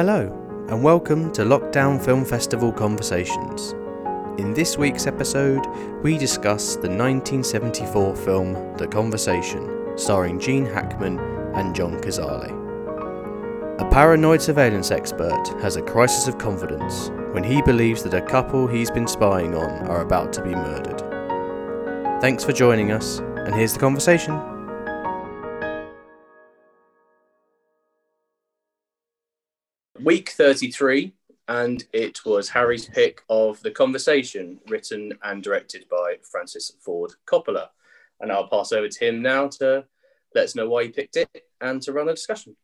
Hello, and welcome to Lockdown Film Festival Conversations. In this week's episode, we discuss the 1974 film The Conversation, starring Gene Hackman and John Cazale. A paranoid surveillance expert has a crisis of confidence when he believes that a couple he's been spying on are about to be murdered. Thanks for joining us, and here's the conversation. Week 33, and it was Harry's pick of The Conversation, written and directed by Francis Ford Coppola. And I'll pass over to him now to let us know why he picked it and to run a discussion.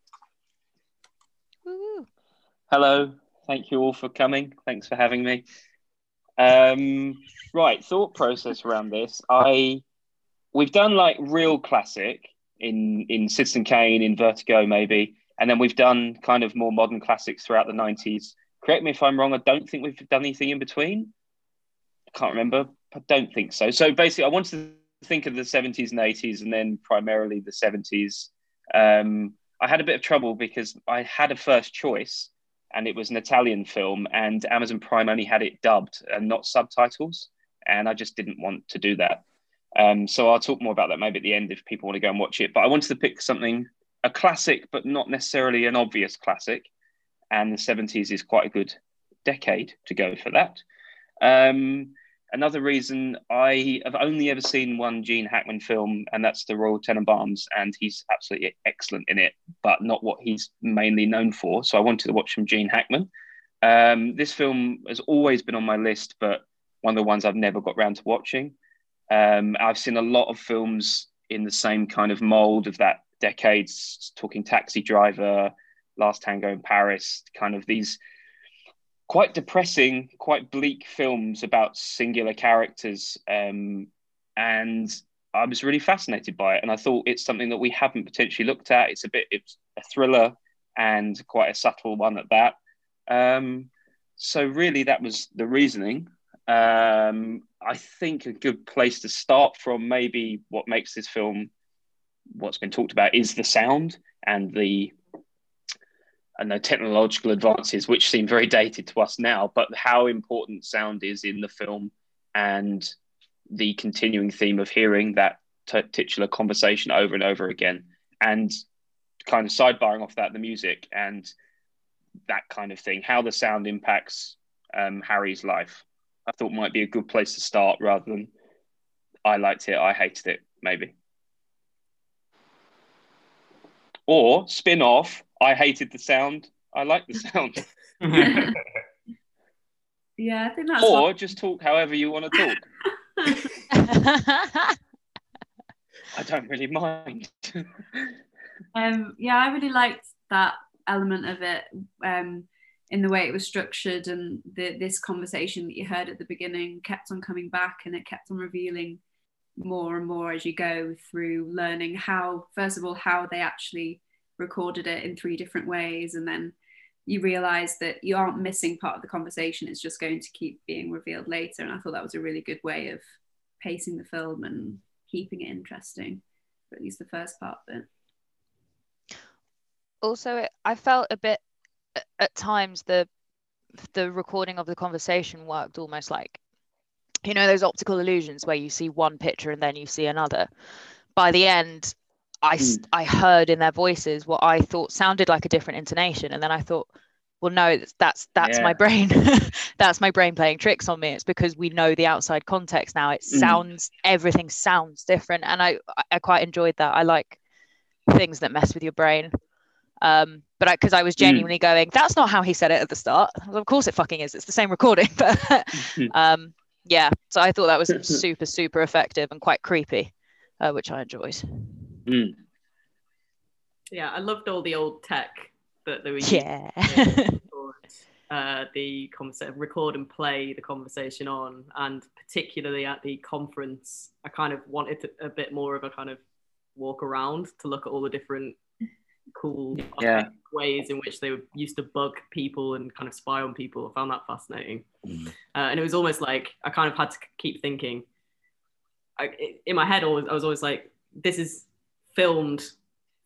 Hello, thank you all for coming. Thanks for having me. Um, right, thought process around this. I we've done like real classic in in Citizen Kane, in Vertigo, maybe, and then we've done kind of more modern classics throughout the 90s. Correct me if I'm wrong, I don't think we've done anything in between. I can't remember. I don't think so. So basically, I wanted to think of the 70s and 80s and then primarily the 70s. Um, I had a bit of trouble because I had a first choice and it was an Italian film, and Amazon Prime only had it dubbed and not subtitles. And I just didn't want to do that. Um, so I'll talk more about that maybe at the end if people want to go and watch it. But I wanted to pick something a classic, but not necessarily an obvious classic. And the 70s is quite a good decade to go for that. Um, another reason I have only ever seen one Gene Hackman film, and that's The Royal Tenenbaums, and he's absolutely excellent in it, but not what he's mainly known for. So I wanted to watch some Gene Hackman. Um, this film has always been on my list, but one of the ones I've never got around to watching. Um, I've seen a lot of films in the same kind of mold of that decades, talking Taxi Driver, Last Tango in Paris, kind of these quite depressing, quite bleak films about singular characters. Um, and I was really fascinated by it. And I thought it's something that we haven't potentially looked at. It's a bit, it's a thriller and quite a subtle one at that. Um, so, really, that was the reasoning. Um, I think a good place to start from, maybe what makes this film what's been talked about is the sound and the and the technological advances, which seem very dated to us now, but how important sound is in the film and the continuing theme of hearing that t- titular conversation over and over again, and kind of sidebarring off that, the music and that kind of thing, how the sound impacts um, Harry's life. I thought might be a good place to start rather than I liked it, I hated it, maybe. Or spin off, I hated the sound, I like the sound. yeah, I think that's. Or what... just talk however you want to talk. I don't really mind. um, yeah, I really liked that element of it um, in the way it was structured, and the, this conversation that you heard at the beginning kept on coming back, and it kept on revealing more and more as you go through learning how first of all how they actually recorded it in three different ways and then you realize that you aren't missing part of the conversation it's just going to keep being revealed later. And i thought that was a really good way of pacing the film and keeping it interesting at least the first part of it. Also i felt a bit at times the the recording of the conversation worked almost like you know those optical illusions where you see one picture and then you see another by the end i mm. i heard in their voices what i thought sounded like a different intonation and then i thought well no that's that's yeah. my brain that's my brain playing tricks on me it's because we know the outside context now it mm. sounds everything sounds different and i i quite enjoyed that i like things that mess with your brain um but because I, I, was mm. genuinely mm. going that's not how he said it at the start well, of course it fucking is it's the same recording but um yeah so i thought that was super super effective and quite creepy uh, which i enjoyed. Mm. yeah i loved all the old tech that they were using. Yeah. Uh, the conversation record and play the conversation on and particularly at the conference i kind of wanted to, a bit more of a kind of walk around to look at all the different cool yeah. ways in which they were used to bug people and kind of spy on people. I found that fascinating. Mm. Uh, and it was almost like I kind of had to keep thinking. I, in my head, always, I was always like, this is filmed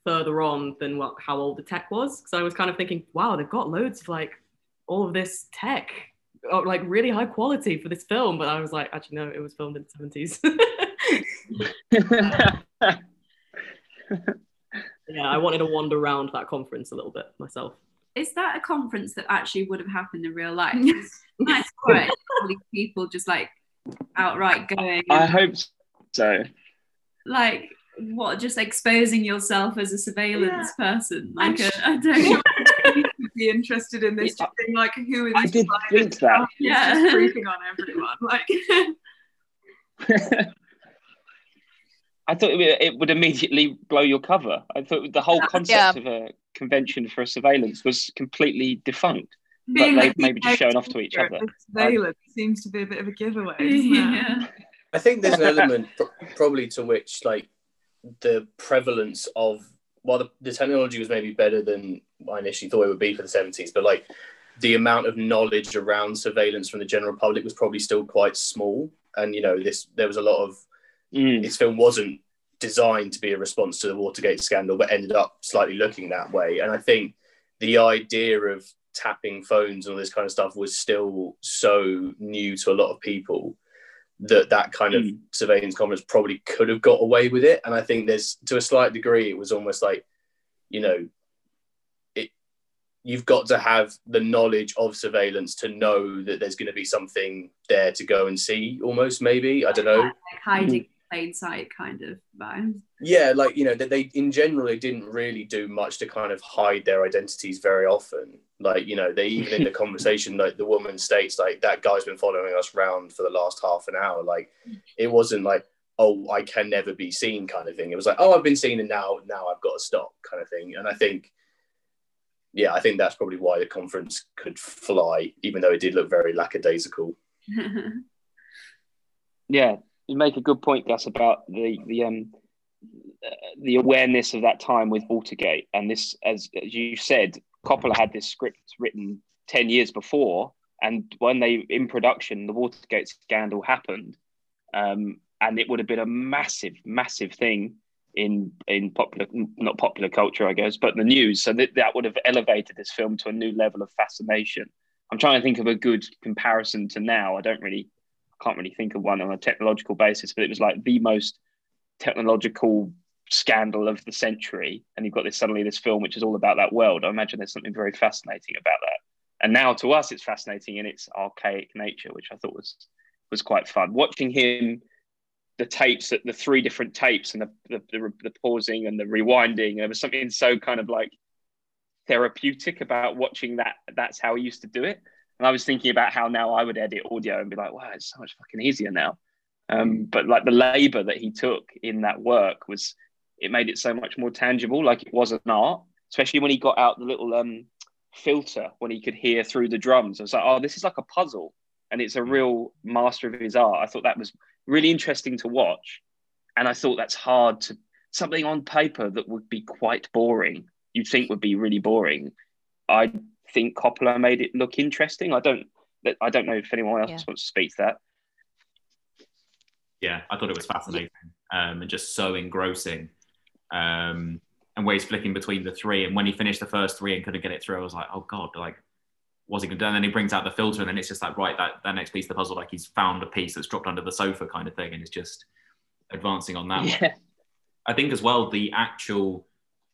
further on than what how old the tech was. So I was kind of thinking, wow, they've got loads of like all of this tech, or, like really high quality for this film. But I was like, actually, no, it was filmed in the seventies. yeah, I wanted to wander around that conference a little bit myself. Is that a conference that actually would have happened in real life? I saw it. People just like outright going. I hope so. like what just exposing yourself as a surveillance person like a, I don't know would be interested in this Yeah. thing like who is are I did private think that. Yeah. just creeping on everyone like I thought it would, it would immediately blow your cover. I thought the whole concept Yeah. of a convention for surveillance was completely defunct. being they like maybe just the showing off to each other. of surveillance seems to be a bit of a giveaway yeah. I think there's an element probably to which like the prevalence of while the, the technology was maybe better than I initially thought it would be for the 70s, but like the amount of knowledge around surveillance from the general public was probably still quite small. And you know, this there was a lot of Mm. this film wasn't designed to be a response to the Watergate scandal, but ended up slightly looking that way. And I think the idea of tapping phones and all this kind of stuff was still so new to a lot of people that that kind of Mm. surveillance conference probably could have got away with it. And I think there's to a slight degree, it was almost like, you know, it you've got to have the knowledge of surveillance to know that there's going to be something there to go and see. Almost, maybe I don't know. like hiding in plain sight kind of vibes. Yeah like you know that they in general they didn't really do much to kind of hide their identities very often. Like you know they even in the conversation like the woman states like that guy's been following us round for the last half an hour. Like it wasn't like oh i can never be seen kind of thing. It was like oh i've been seen and now now i've got to stop kind of thing. And i think yeah i think that's probably why the conference could fly even though it did look very lackadaisical. Yeah, you make a good point, Gus, about the the um uh, the awareness of that time with Watergate, and this, as, as you said, Coppola had this script written ten years before, and when they in production, the Watergate scandal happened, um, and it would have been a massive, massive thing in in popular not popular culture, I guess, but the news. So that that would have elevated this film to a new level of fascination. I'm trying to think of a good comparison to now. I don't really can't really think of one on a technological basis, but it was like the most technological scandal of the century. And you've got this suddenly this film which is all about that world. I imagine there's something very fascinating about that. And now to us, it's fascinating in its archaic nature, which I thought was was quite fun. Watching him, the tapes, the three different tapes, and the the, the, the pausing and the rewinding. There was something so kind of like therapeutic about watching that. That's how he used to do it. And I was thinking about how now I would edit audio and be like, wow, it's so much fucking easier now. Um, but like the labor that he took in that work was, it made it so much more tangible, like it was an art, especially when he got out the little um, filter when he could hear through the drums. I was like, oh, this is like a puzzle. And it's a real master of his art. I thought that was really interesting to watch. And I thought that's hard to, something on paper that would be quite boring, you'd think would be really boring. I think Coppola made it look interesting. I don't I don't know if anyone else Yeah. wants to speak to that. yeah, I thought it was fascinating um, and just so engrossing. Um, and where he's flicking between the three, and when he finished the first three and couldn't get it through, I was like, oh god, like, what's he gonna do? And then he brings out the filter, and then it's just like, right, that, that next piece of the puzzle, like he's found a piece that's dropped under the sofa, kind of thing, and it's just advancing on that. one. Yeah. I think as well the actual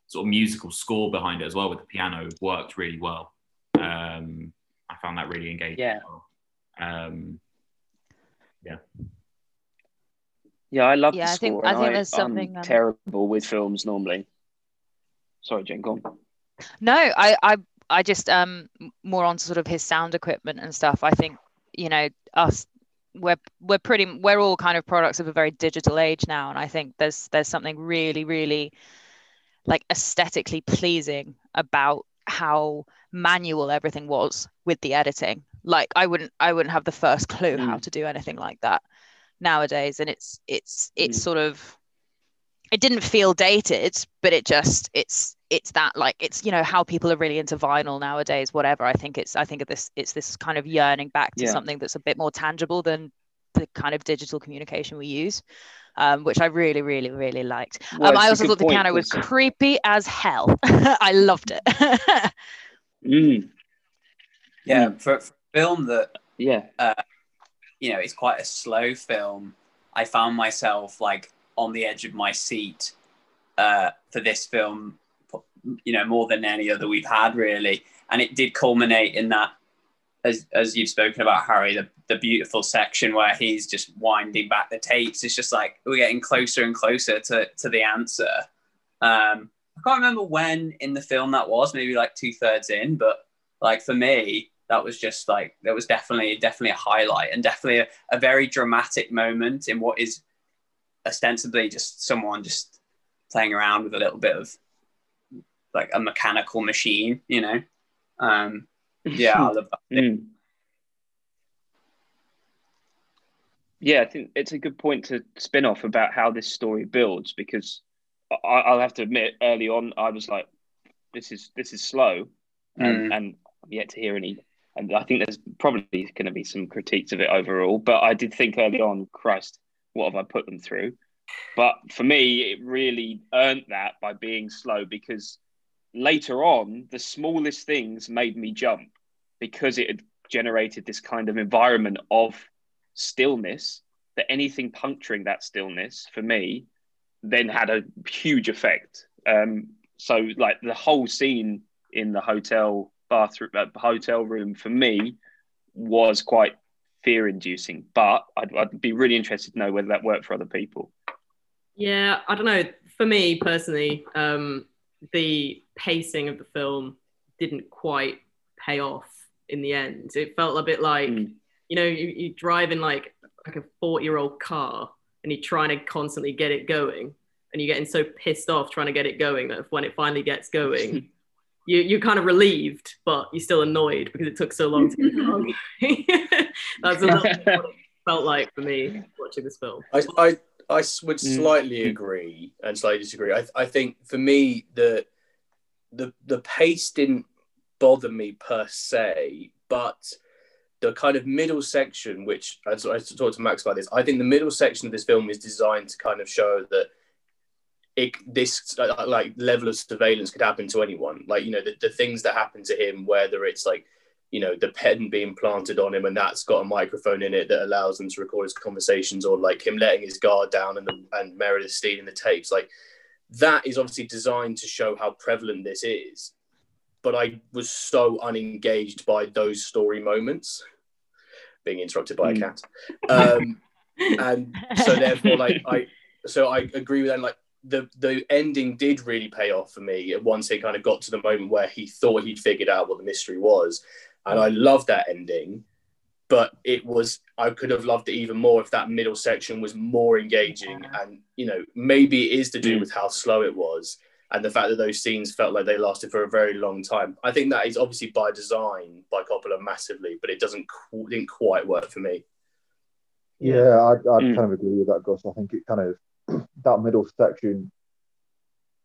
sort of musical score behind it as well with the piano worked really well. Um, I found that really engaging. Yeah. as well. Um, Yeah, I love Yeah, the I think- score. I and think there's something, I'm um, terrible with films normally. Sorry, Jen, go on. No, I, I, I just um more on sort of his sound equipment and stuff. I think you know us, we're we're pretty, we're all kind of products of a very digital age now, and I think there's there's something really really like aesthetically pleasing about how manual everything was with the editing. Like I wouldn't I wouldn't have the first clue how Mm. to do anything like that nowadays, and it's it's it's Mm. sort of it didn't feel dated, but it just it's it's that like it's you know how people are really into vinyl nowadays. Whatever I think it's I think of this it's this kind of yearning back to Yeah. something that's a bit more tangible than the kind of digital communication we use, um, which I really, really, really liked. Well, um, I also thought the piano was creepy as hell. I loved it. Mm, Yeah, for, for a film that yeah. you know, it's quite a slow film. I found myself like on the edge of my seat uh, for this film, you know, more than any other we've had really. And it did culminate in that, as, as you've spoken about, Harry, the, the beautiful section where he's just winding back the tapes. It's just like we're getting closer and closer to, to the answer. Um, I can't remember when in the film that was, maybe like two thirds in, but like for me, that was just like that was definitely definitely a highlight and definitely a, a very dramatic moment in what is ostensibly just someone just playing around with a little bit of like a mechanical machine, you know. Um, yeah, I love that. Mm. Yeah, I think it's a good point to spin off about how this story builds because I, I'll have to admit, early on, I was like, "This is this is slow," and, mm. and I'm yet to hear any. And I think there's probably going to be some critiques of it overall, but I did think early on, Christ, what have I put them through? But for me, it really earned that by being slow because later on, the smallest things made me jump because it had generated this kind of environment of stillness that anything puncturing that stillness for me then had a huge effect. Um, so, like the whole scene in the hotel bathroom, uh, hotel room for me was quite fear-inducing. But I'd, I'd be really interested to know whether that worked for other people. Yeah, I don't know. For me personally, um, the pacing of the film didn't quite pay off in the end. It felt a bit like, Mm. you know, you, you drive in like like a 40 year old car and you're trying to constantly get it going and you're getting so pissed off trying to get it going that when it finally gets going, you, you're kind of relieved, but you're still annoyed because it took so long to get going. That's a little what it felt like for me watching this film. I I would Mm. slightly agree and slightly disagree. I, I think for me the the the pace didn't bother me per se, but the kind of middle section, which I, talked to Max about this, I think the middle section of this film is designed to kind of show that it this like level of surveillance could happen to anyone. Like you know the, the things that happen to him, whether it's like you know the pen being planted on him and that's got a microphone in it that allows them to record his conversations or like him letting his guard down and the, and Meredith stealing the tapes like that is obviously designed to show how prevalent this is but I was so unengaged by those story moments being interrupted by a Mm. cat um, and so therefore like I so I agree with that like the the ending did really pay off for me once it kind of got to the moment where he thought he'd figured out what the mystery was and I loved that ending. But it was I could have loved it even more if that middle section was more engaging, and you know maybe it is to do Mm. with how slow it was and the fact that those scenes felt like they lasted for a very long time. I think that is obviously by design by Coppola massively, but it doesn't qu- didn't quite work for me. Yeah, I'd, I'd Mm. kind of agree with that, Gus. I think it kind of that middle section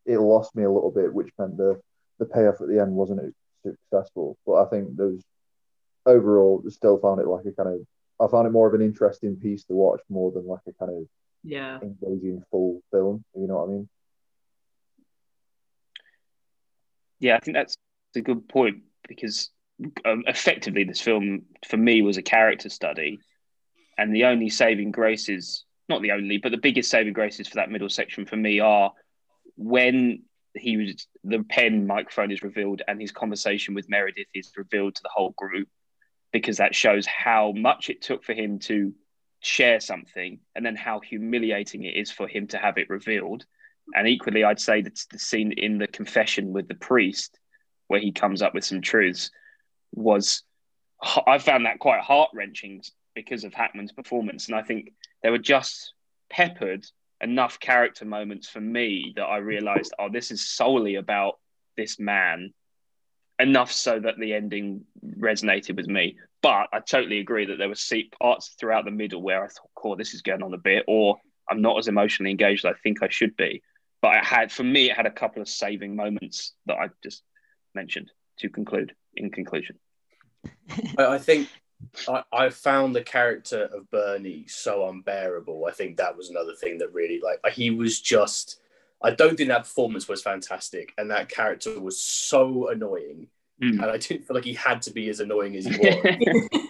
it lost me a little bit, which meant the the payoff at the end wasn't as successful. But I think those overall still found it like a kind of I found it more of an interesting piece to watch more than like a kind of Yeah. engaging full film. You know what I mean? Yeah, I think that's a good point because um, effectively this film for me was a character study, and the only saving graces, not the only, but the biggest saving graces for that middle section for me are when he was the pen microphone is revealed and his conversation with Meredith is revealed to the whole group because that shows how much it took for him to share something and then how humiliating it is for him to have it revealed. And equally, I'd say that the scene in the confession with the priest, where he comes up with some truths, was I found that quite heart wrenching because of Hackman's performance. And I think there were just peppered enough character moments for me that I realized, oh, this is solely about this man, enough so that the ending resonated with me. But I totally agree that there were seat parts throughout the middle where I thought, oh, this is going on a bit, or I'm not as emotionally engaged as I think I should be. But it had, for me, it had a couple of saving moments that I just mentioned to conclude. In conclusion, I, I think I, I found the character of Bernie so unbearable. I think that was another thing that really like he was just. I don't think that performance was fantastic, and that character was so annoying. Mm. And I didn't feel like he had to be as annoying as he was.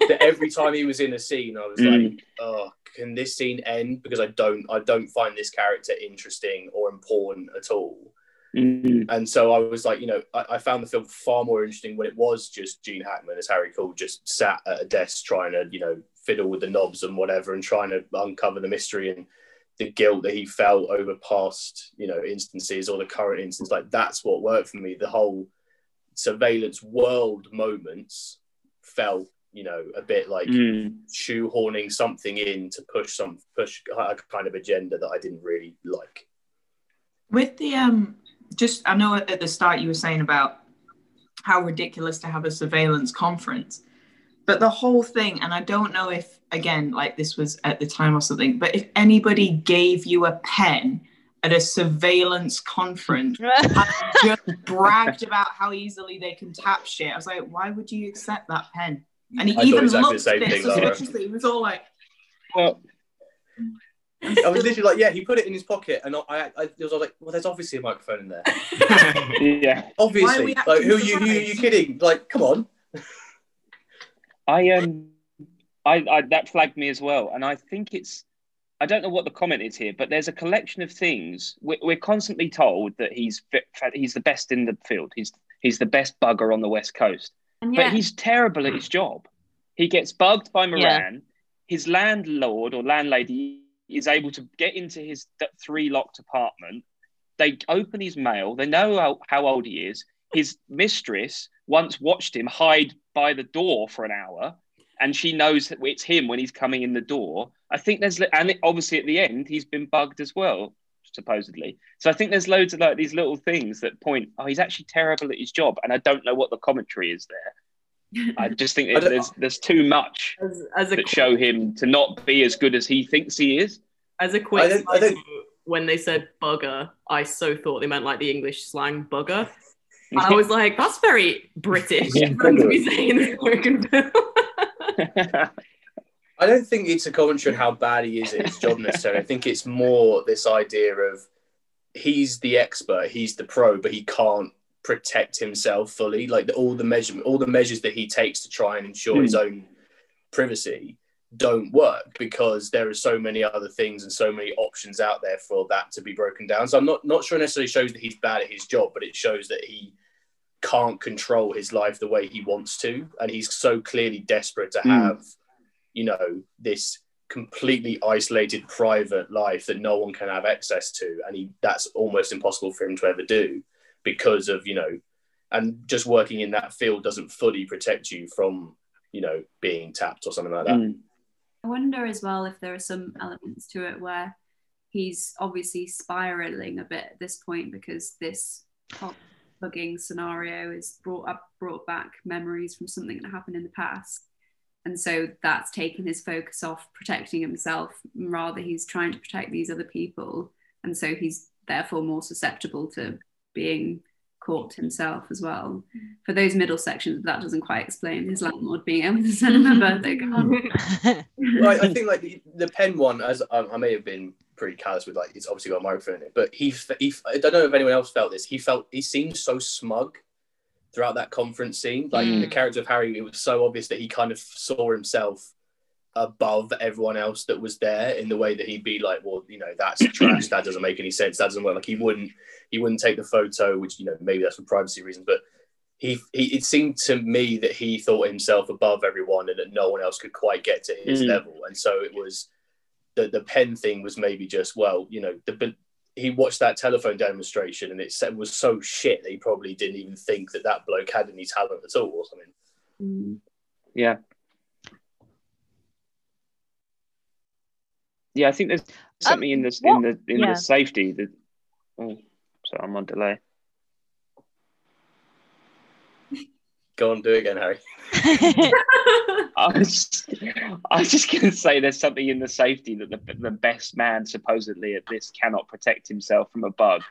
that every time he was in a scene, I was Mm. like, "Oh, can this scene end?" Because I don't, I don't find this character interesting or important at all. Mm. And so I was like, you know, I, I found the film far more interesting when it was just Gene Hackman as Harry Caul just sat at a desk trying to, you know, fiddle with the knobs and whatever and trying to uncover the mystery and the guilt that he felt over past, you know, instances or the current instance. Like that's what worked for me. The whole surveillance world moments felt, you know, a bit like Mm. shoehorning something in to push some push a kind of agenda that I didn't really like. With the um, just I know at the start you were saying about how ridiculous to have a surveillance conference, but the whole thing, and I don't know if again like this was at the time or something, but if anybody gave you a pen at a surveillance conference and just bragged about how easily they can tap shit, I was like, why would you accept that pen? And he I even exactly the looked same a bit thing, Lara. suspiciously. He was all like, Well, I was literally like, yeah, he put it in his pocket, and I, I, I was like, well, there's obviously a microphone in there. yeah. Obviously, we like, acting who you, who are you kidding? Like, come on. I um, I, I that flagged me as well, and I think it's. I don't know what the comment is here, but there's a collection of things. We're, we're constantly told that he's he's the best in the field. He's he's the best bugger on the west coast, And yeah, but he's terrible at his job. He gets bugged by Moran. His landlord or landlady is able to get into his th- three locked apartment. They open his mail. They know how, how old he is. His mistress once watched him hide by the door for an hour, and she knows that it's him when he's coming in the door. I think there's, and obviously at the end he's been bugged as well, supposedly. So I think there's loads of like these little things that point, oh, he's actually terrible at his job, and I don't know what the commentary is there. I just think I there's there's too much As, as a that show him to not be as good as he thinks he is. As a quick don't- I side don't- when they said bugger, I so thought they meant like the English slang bugger. And I was like, that's very British Yeah. for him to be saying in American film. I don't think it's a commentary on how bad he is at his job necessarily. I think it's more this idea of he's the expert, he's the pro, but he can't protect himself fully. Like the, all the measurement, all the measures that he takes to try and ensure his own privacy don't work because there are so many other things and so many options out there for that to be broken down. So I'm not not sure it necessarily shows that he's bad at his job, but it shows that he can't control his life the way he wants to, and he's so clearly desperate to Mm. Have, you know, this completely isolated private life that no one can have access to, and he that's almost impossible for him to ever do because of you know, and just working in that field doesn't fully protect you from you know being tapped or something like that. Mm. I wonder as well if there are some elements to it where he's obviously spiraling a bit at this point because this hot bugging scenario is brought up brought back memories from something that happened in the past. And so that's taken his focus off protecting himself. Rather, he's trying to protect these other people. And so he's therefore more susceptible to being caught himself as well. Mm. For those middle sections, that doesn't quite explain his mm. landlord being able to send him a birthday card. well, I, I think like the, the pen one, as I, I may have been pretty callous with, like it's obviously got a microphone in it, but he, he, I don't know if anyone else felt this. He felt he seemed so smug throughout that conference scene. Like Mm. the character of Harry, it was so obvious that he kind of saw himself above everyone else that was there in the way that he'd be like, well, you know, that's trash. That doesn't make any sense. That doesn't work. Like he wouldn't, he wouldn't take the photo, which you know maybe that's for privacy reasons, but. He, he, it seemed to me that he thought himself above everyone and that no one else could quite get to his Mm. level. And so it was the, the pen thing was maybe just, well, you know, the, he watched that telephone demonstration and it said, was so shit that he probably didn't even think that that bloke had any talent at all or something. Mm. Yeah. Yeah, I think there's something in this in the in yeah. the safety that. Oh, sorry, I'm on delay. Go on, do it again, Harry. I was, I was just going to say there's something in the safety that the, the best man supposedly at this cannot protect himself from a bug,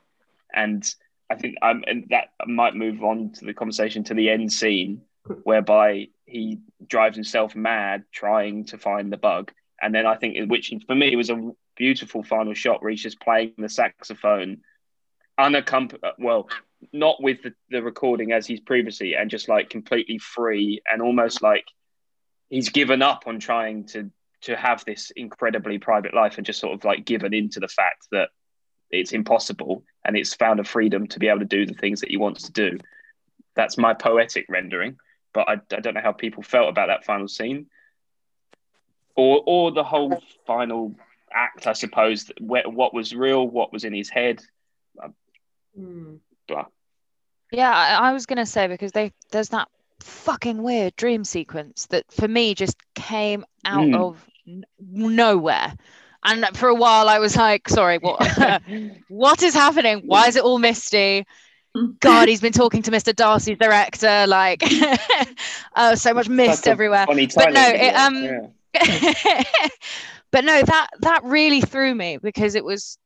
and I think I'm and that might move on to the conversation to the end scene whereby he drives himself mad trying to find the bug. And then I think, which for me was a beautiful final shot where he's just playing the saxophone, unaccompanied, uh, well, not with the, the recording as he's previously, and just like completely free and almost like he's given up on trying to to have this incredibly private life and just sort of like given into the fact that it's impossible and it's found a freedom to be able to do the things that he wants to do. That's my poetic rendering, but I, I don't know how people felt about that final scene or or the whole final act, I suppose. What was real, what was in his head, Hmm. blah. Yeah, I, I was gonna say because they there's that fucking weird dream sequence that for me just came out Mm. of n- nowhere. And for a while I was like, sorry, what what is happening? Why is it all misty? God, he's been talking to Mr. Darcy's director, like oh, so much mist Such everywhere. funny But no, it, um yeah. but no, that that really threw me because it was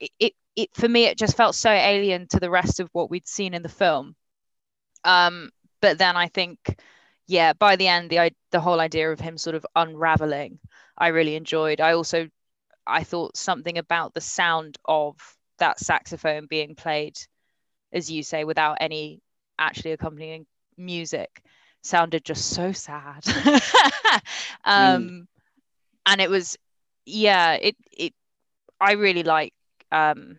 it, it it for me it just felt so alien to the rest of what we'd seen in the film. Um, but then I think, yeah, by the end, the i- the whole idea of him sort of unraveling, I really enjoyed. I also I thought something about the sound of that saxophone being played, as you say, without any actually accompanying music, sounded just so sad. um, and it was, yeah, it it I really like um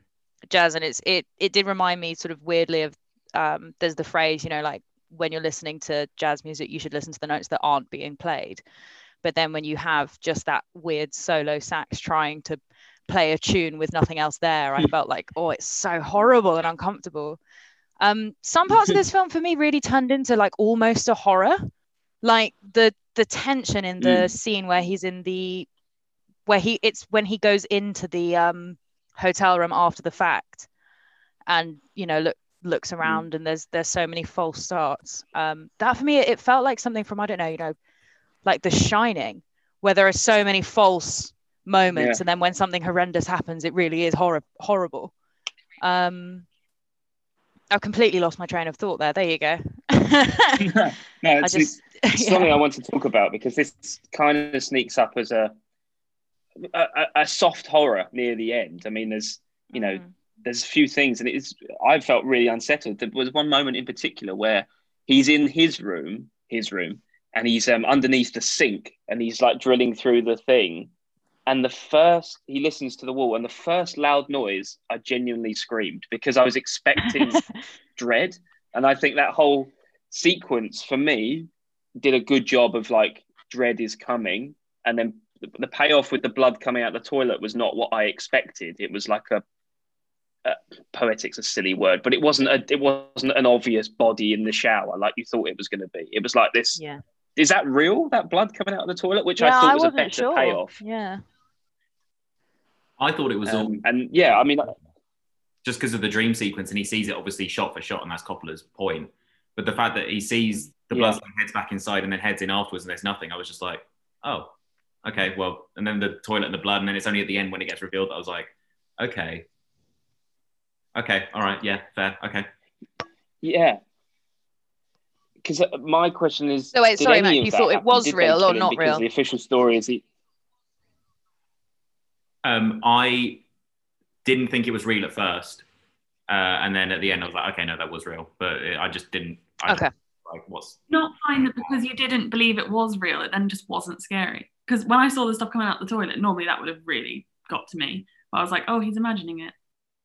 jazz, and it's it it did remind me sort of weirdly of um there's the phrase, you know, like when you're listening to jazz music, you should listen to the notes that aren't being played. But then when you have just that weird solo sax trying to play a tune with nothing else there, I felt like, oh, it's so horrible and uncomfortable. Um, some parts of this film for me really turned into like almost a horror, like the the tension in the Mm. scene where he's in the where he it's when he goes into the um hotel room after the fact and you know look looks around and there's there's so many false starts. Um that for me it felt like something from i don't know you know like the shining where there are so many false moments Yeah. and then when something horrendous happens it really is horror horrible. Um i've completely lost my train of thought there. There you go. No, i it's, just it's yeah. something I want to talk about because this kind of sneaks up as a, a a- soft horror near the end. I mean, there's you know Mm. there's a few things, and it's I felt really unsettled. There was one moment in particular where he's in his room, his room, and he's um, underneath the sink, and he's like drilling through the thing. And the first he listens to the wall, and the first loud noise, I genuinely screamed because I was expecting dread. And I think that whole sequence for me did a good job of like dread is coming, and then the, the payoff with the blood coming out the toilet was not what I expected. It was like a, a poetic's a silly word, but it wasn't a it wasn't an obvious body in the shower like you thought it was going to be. It was like this. yeah Is that real? That blood coming out of the toilet, which yeah I thought was a better sure payoff. yeah I thought it was all Um, and yeah, I mean, just because of the dream sequence, and he sees it obviously shot for shot, and that's Coppola's point. But the fact that he sees the blood Yeah. heads back inside and then heads in afterwards, and there's nothing, I was just like, oh, okay, well, and then the toilet and the blood, and then it's only at the end when it gets revealed that I was like, okay, okay, all right, yeah, fair, okay. yeah. Because my question is, So wait, did sorry, Matt, you thought it was Did real or not Because real? The official story is he. Um, I didn't think it was real at first, uh, and then at the end, I was like, okay, no, that was real, but it, I just didn't. I Okay. Like, what's not fine that because you didn't believe it was real, it then just wasn't scary. Because when I saw the stuff coming out the toilet, normally that would have really got to me. But I was like, oh, he's imagining it.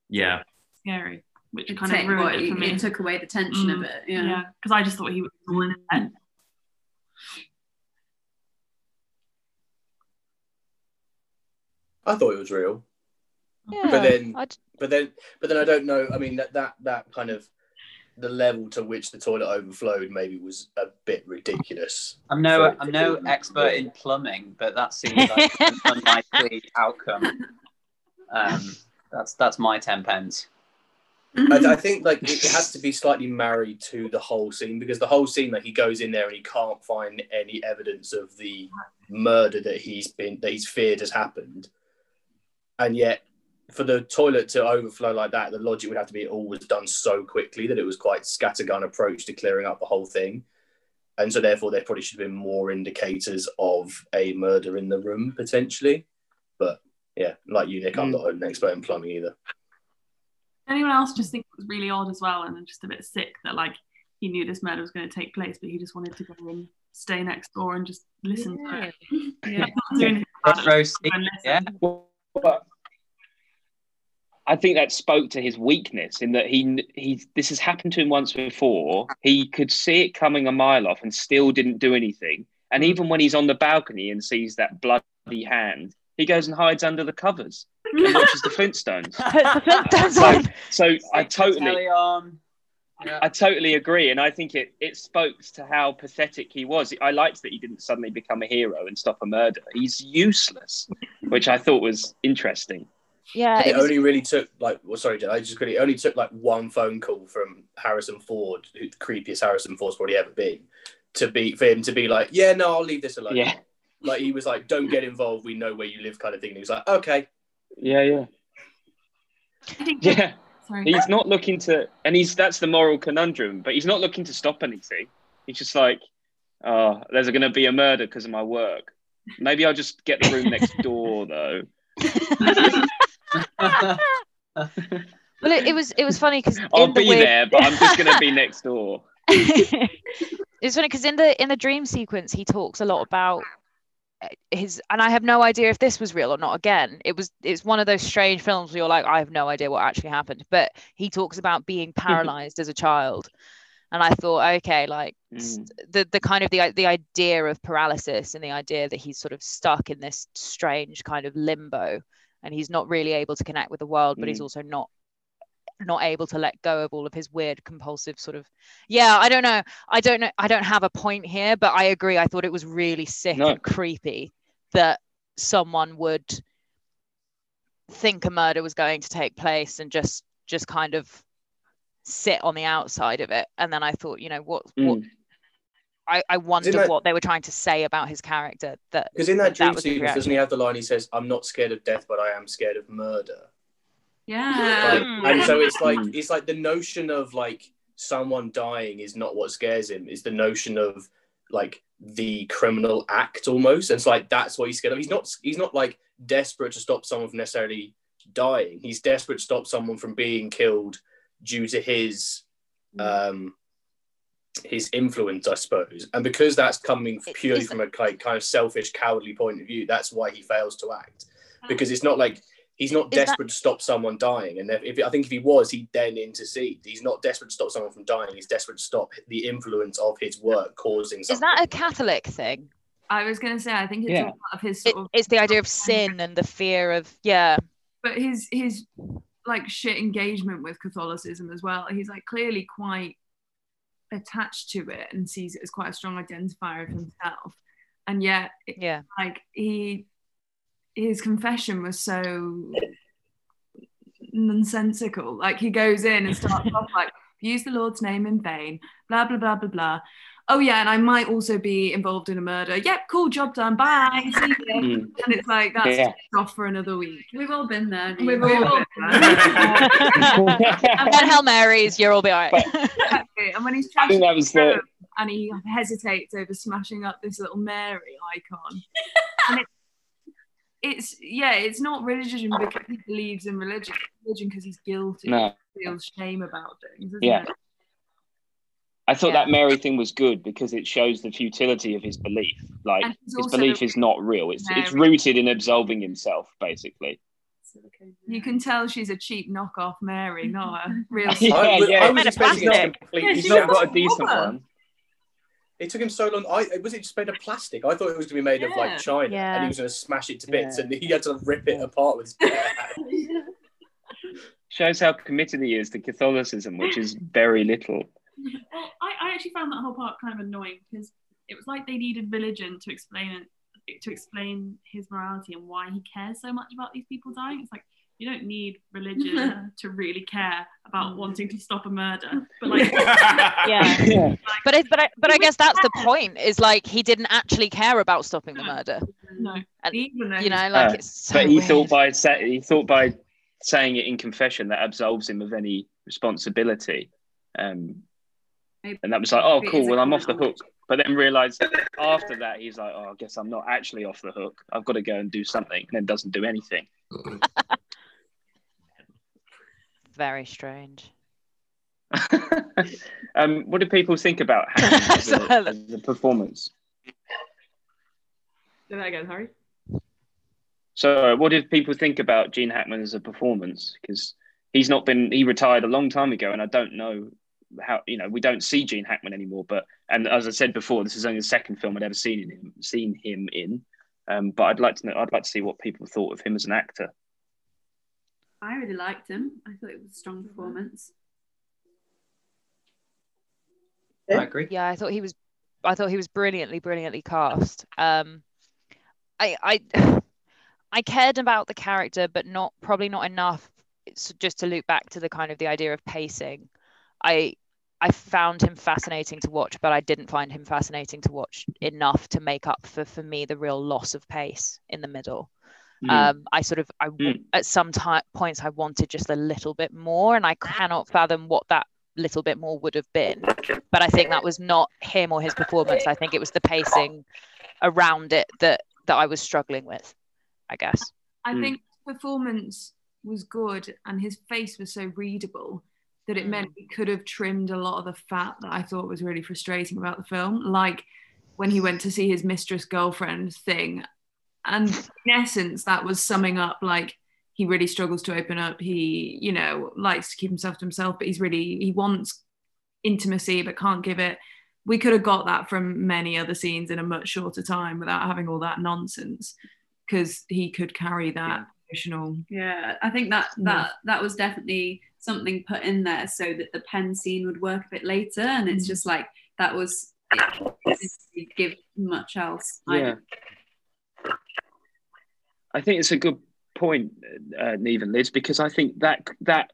yeah? Scary. Which It, kind take- of ruined what, it for it, me. it took away the tension of Mm, it yeah, Yeah, because I just thought he was all in his head. I thought it was real. yeah But then- I'd- but then but then I don't know. I mean that that that kind of the level to which the toilet overflowed maybe was a bit ridiculous. I'm no I'm no expert in plumbing, but that seems like an unlikely outcome. Um, that's that's my ten pence. I, I think like it has to be slightly married to the whole scene because the whole scene like he goes in there and he can't find any evidence of the murder that he's been that he's feared has happened, and yet for the toilet to overflow like that, the logic would have to be it all was done so quickly that it was quite scattergun approach to clearing up the whole thing. and so therefore there probably should have been more indicators of a murder in the room potentially. But yeah, like you, Nick, I'm Mm. not an expert in plumbing either. Anyone else just think it was really odd as well and just a bit sick that like he knew this murder was going to take place, but he just wanted to go and stay next door and just listen to it. Yeah. Like, not doing anything Front about it, row just seat, go and listen. yeah. But I think that spoke to his weakness in that he he this has happened to him once before. He could see it coming a mile off and still didn't do anything. And even when he's on the balcony and sees that bloody hand, he goes and hides under the covers and watches the Flintstones. The Flintstones So, so I totally Yeah. I totally agree, and I think it it spoke to how pathetic he was. I liked that he didn't suddenly become a hero and stop a murder. He's useless, which I thought was interesting. Yeah, it, it was, only really took like well sorry I just quickly it only took like one phone call from Harrison Ford, who the creepiest Harrison Ford's probably ever been, to be for him to be like, Yeah, no, I'll leave this alone. Yeah, Like he was like, Don't get involved, we know where you live kind of thing. And he was like, Okay. yeah, yeah, yeah. sorry. He's not looking to, and he's that's the moral conundrum. But he's not looking to stop anything. He's just like, oh, there's going to be a murder because of my work. Maybe I'll just get the room next door though. well, it, it was it was funny because I'll be there, but I'm just going to be next door. it's funny because in the in the dream sequence he talks a lot about uh, his and I have no idea if this was real or not. Again, it was it's one of those strange films where you're like, I have no idea what actually happened. But he talks about being paralyzed as a child. And I thought, okay, like Mm. the the kind of the the idea of paralysis and the idea that he's sort of stuck in this strange kind of limbo and he's not really able to connect with the world, but he's Mm. also not not able to let go of all of his weird compulsive sort of yeah i don't know i don't know i don't have a point here but i agree i thought it was really sick No. and creepy that someone would think a murder was going to take place and just just kind of sit on the outside of it and then i thought you know what what Mm. I, I wondered that- what they were trying to say about his character that Because in that dream was sequence, doesn't he have the line he says, I'm not scared of death, but I am scared of murder. yeah. Like, Mm. and so it's like Mm. it's like the notion of like someone dying is not what scares him. It's the notion of like the criminal act almost. And it's like that's what he's scared of. He's not he's not like desperate to stop someone from necessarily dying. He's desperate to stop someone from being killed due to his um his influence, I suppose. And because that's coming purely from a like, kind of selfish, cowardly point of view, that's why he fails to act. Ah. Because it's not like he's not Is that- desperate to stop someone dying. And if, if I think if he was, he'd then intercede. He's not desperate to stop someone from dying. He's desperate to stop the influence of his work causing is that a catholic thing I was going to say, I think it's Yeah. all part of his it, of it's the idea of sin and the fear of yeah but his his like shit engagement with Catholicism as well. He's like clearly quite attached to it and sees it as quite a strong identifier of himself. And yet, it- yeah like he, his confession was so nonsensical. Like he goes in and starts off like, use the Lord's name in vain, blah blah blah blah blah. Oh yeah, and I might also be involved in a murder. Yep, cool, job done. Bye. See ya. Mm. And it's like that's Yeah. off for another week. We've all been there. We've Neve. all and then Hail Marys, you're all be all right. Exactly. And when he's trying I think trashing that was the and he hesitates over smashing up this little Mary icon. and it, it's yeah, it's not religion because he believes in religion. It's religion because he's guilty. no. He feels shame about things. Isn't Yeah. it? I thought Yeah. that Mary thing was good because it shows the futility of his belief. Like his belief is not real. It's it's rooted in absolving himself, basically. You can tell she's a cheap knockoff Mary, not a real. Yeah, I, was- yeah. I was expecting it to plastic. completely Yeah, He's not got a a decent rubber. one. It took him so long. I was it just made of plastic. I thought it was going to be made of like China, Yeah. and he was going to smash it to bits, Yeah. and he had to rip it apart with his bare hands. Shows how committed he is to Catholicism, which is very little. Well, I, I actually found that whole part kind of annoying because it was like they needed religion to explain it, to explain his morality and why he cares so much about these people dying. It's like you don't need religion to really care about wanting to stop a murder, but like Yeah. yeah. But I, but I, but I guess that's the point. Is like he didn't actually care about stopping the murder. no, And, even though You know, he's- like Uh, it's so but he weird. thought by sa- he thought by saying it in confession that absolves him of any responsibility. Um, and that was like, oh, cool. Well, I'm off the criminal hook but then realized after that he's like, oh, I guess I'm not actually off the hook. I've got to go and do something, and then doesn't do anything. Very strange. um, what do people think about Hammond as a, as a performance? Say that again, Harry. So, uh, what did people think about Gene Hackman as a performance? Because he's not been he retired a long time ago, and I don't know how you know we don't see Gene Hackman anymore. But and as I said before, this is only the second film I'd ever seen him seen him in. Um, but I'd like to know. I'd like to see what people thought of him as an actor. I really liked him. I thought it was a strong performance. I agree. Yeah, I thought he was. I thought he was brilliantly, brilliantly cast. Um, I, I, I cared about the character, but not probably not enough. It's just to loop back to the kind of the idea of pacing. I, I found him fascinating to watch, but I didn't find him fascinating to watch enough to make up for for me the real loss of pace in the middle. Mm. Um, I sort of, I Mm. at some ti points I wanted just a little bit more, and I cannot fathom what that little bit more would have been. But I think that was not him or his performance. I think it was the pacing around it that that I was struggling with. I guess. I Mm. think his performance was good and his face was so readable that it meant mm. he could have trimmed a lot of the fat that I thought was really frustrating about the film. Like when he went to see his mistress girlfriend thing. And in essence, that was summing up like he really struggles to open up. He, you know, likes to keep himself to himself, but he's really, he wants intimacy but can't give it. We could have got that from many other scenes in a much shorter time without having all that nonsense because he could carry that emotional. Yeah, I think that that that was definitely something put in there so that the pen scene would work a bit later, and it's just like that was it give much else. Yeah. I think it's a good point, uh, Neve and Liz, because I think that that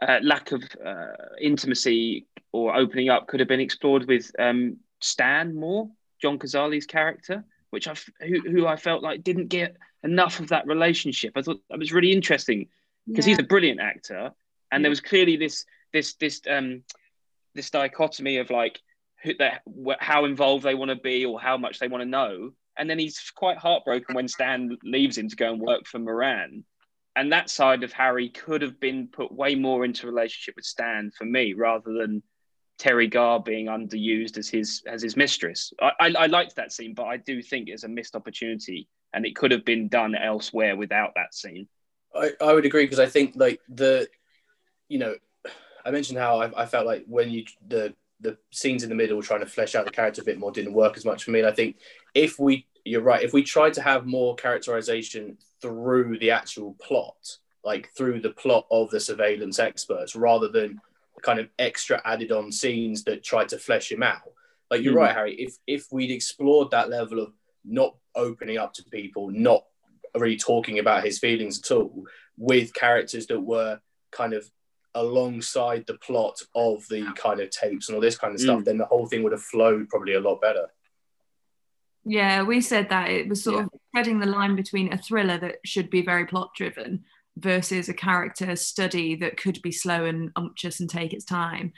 uh, lack of uh, intimacy or opening up could have been explored with um, Stan more, John Cazale's character, which I who, who I felt like didn't get enough of that relationship. I thought that was really interesting because he's a brilliant actor, and there was clearly this this this um this dichotomy of like who, that, how involved they want to be or how much they want to know. And then he's quite heartbroken when Stan leaves him to go and work for Moran. And that side of Harry could have been put way more into relationship with Stan for me, rather than Teri Garr being underused as his as his mistress. I, I, I liked that scene, but I do think it's a missed opportunity, and it could have been done elsewhere without that scene. I, I would agree because I think like the, you know, I mentioned how I, I felt like when you the the scenes in the middle trying to flesh out the character a bit more didn't work as much for me. And I think if we, you're right, if we tried to have more characterization through the actual plot, like through the plot of the surveillance experts, rather than kind of extra added on scenes that tried to flesh him out. Like you're Mm. right, Harry. If if we'd explored that level of not opening up to people, not really talking about his feelings at all, with characters that were kind of alongside the plot of the kind of tapes and all this kind of stuff, Mm. then the whole thing would have flowed probably a lot better. Yeah, we said that it was sort of treading the line between a thriller that should be very plot driven versus a character study that could be slow and umptious and take its time.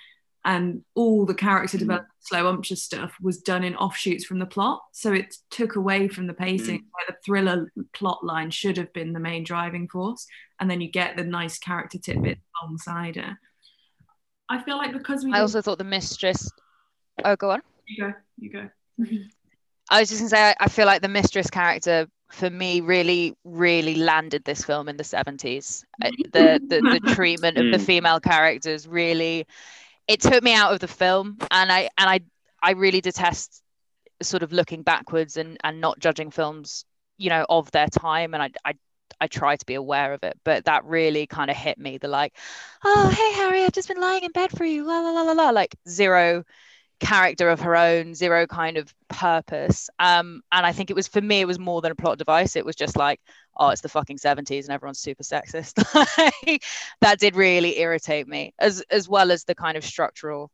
And all the character hmm. development, slow, umptious stuff was done in offshoots from the plot. So it took away from the pacing hmm. where the thriller plot line should have been the main driving force. And then you get the nice character tidbit alongside it. I feel like because we I also thought the mistress. Oh, go on. you go, you go. I was just gonna say, I, I feel like the mistress character for me really, really landed this film in the seventies. Uh, the, the the treatment of the Mm. female characters really, it took me out of the film, and I and I I really detest sort of looking backwards and and not judging films, you know, of their time, and I I. I try to be aware of it, but that really kind of hit me. The like, oh hey Harry, I've just been lying in bed for you, la la la la la, like zero character of her own, zero kind of purpose. Um, and I think it was for me, it was more than a plot device. It was just like, oh, it's the fucking 70s and everyone's super sexist. that did really irritate me, as as well as the kind of structural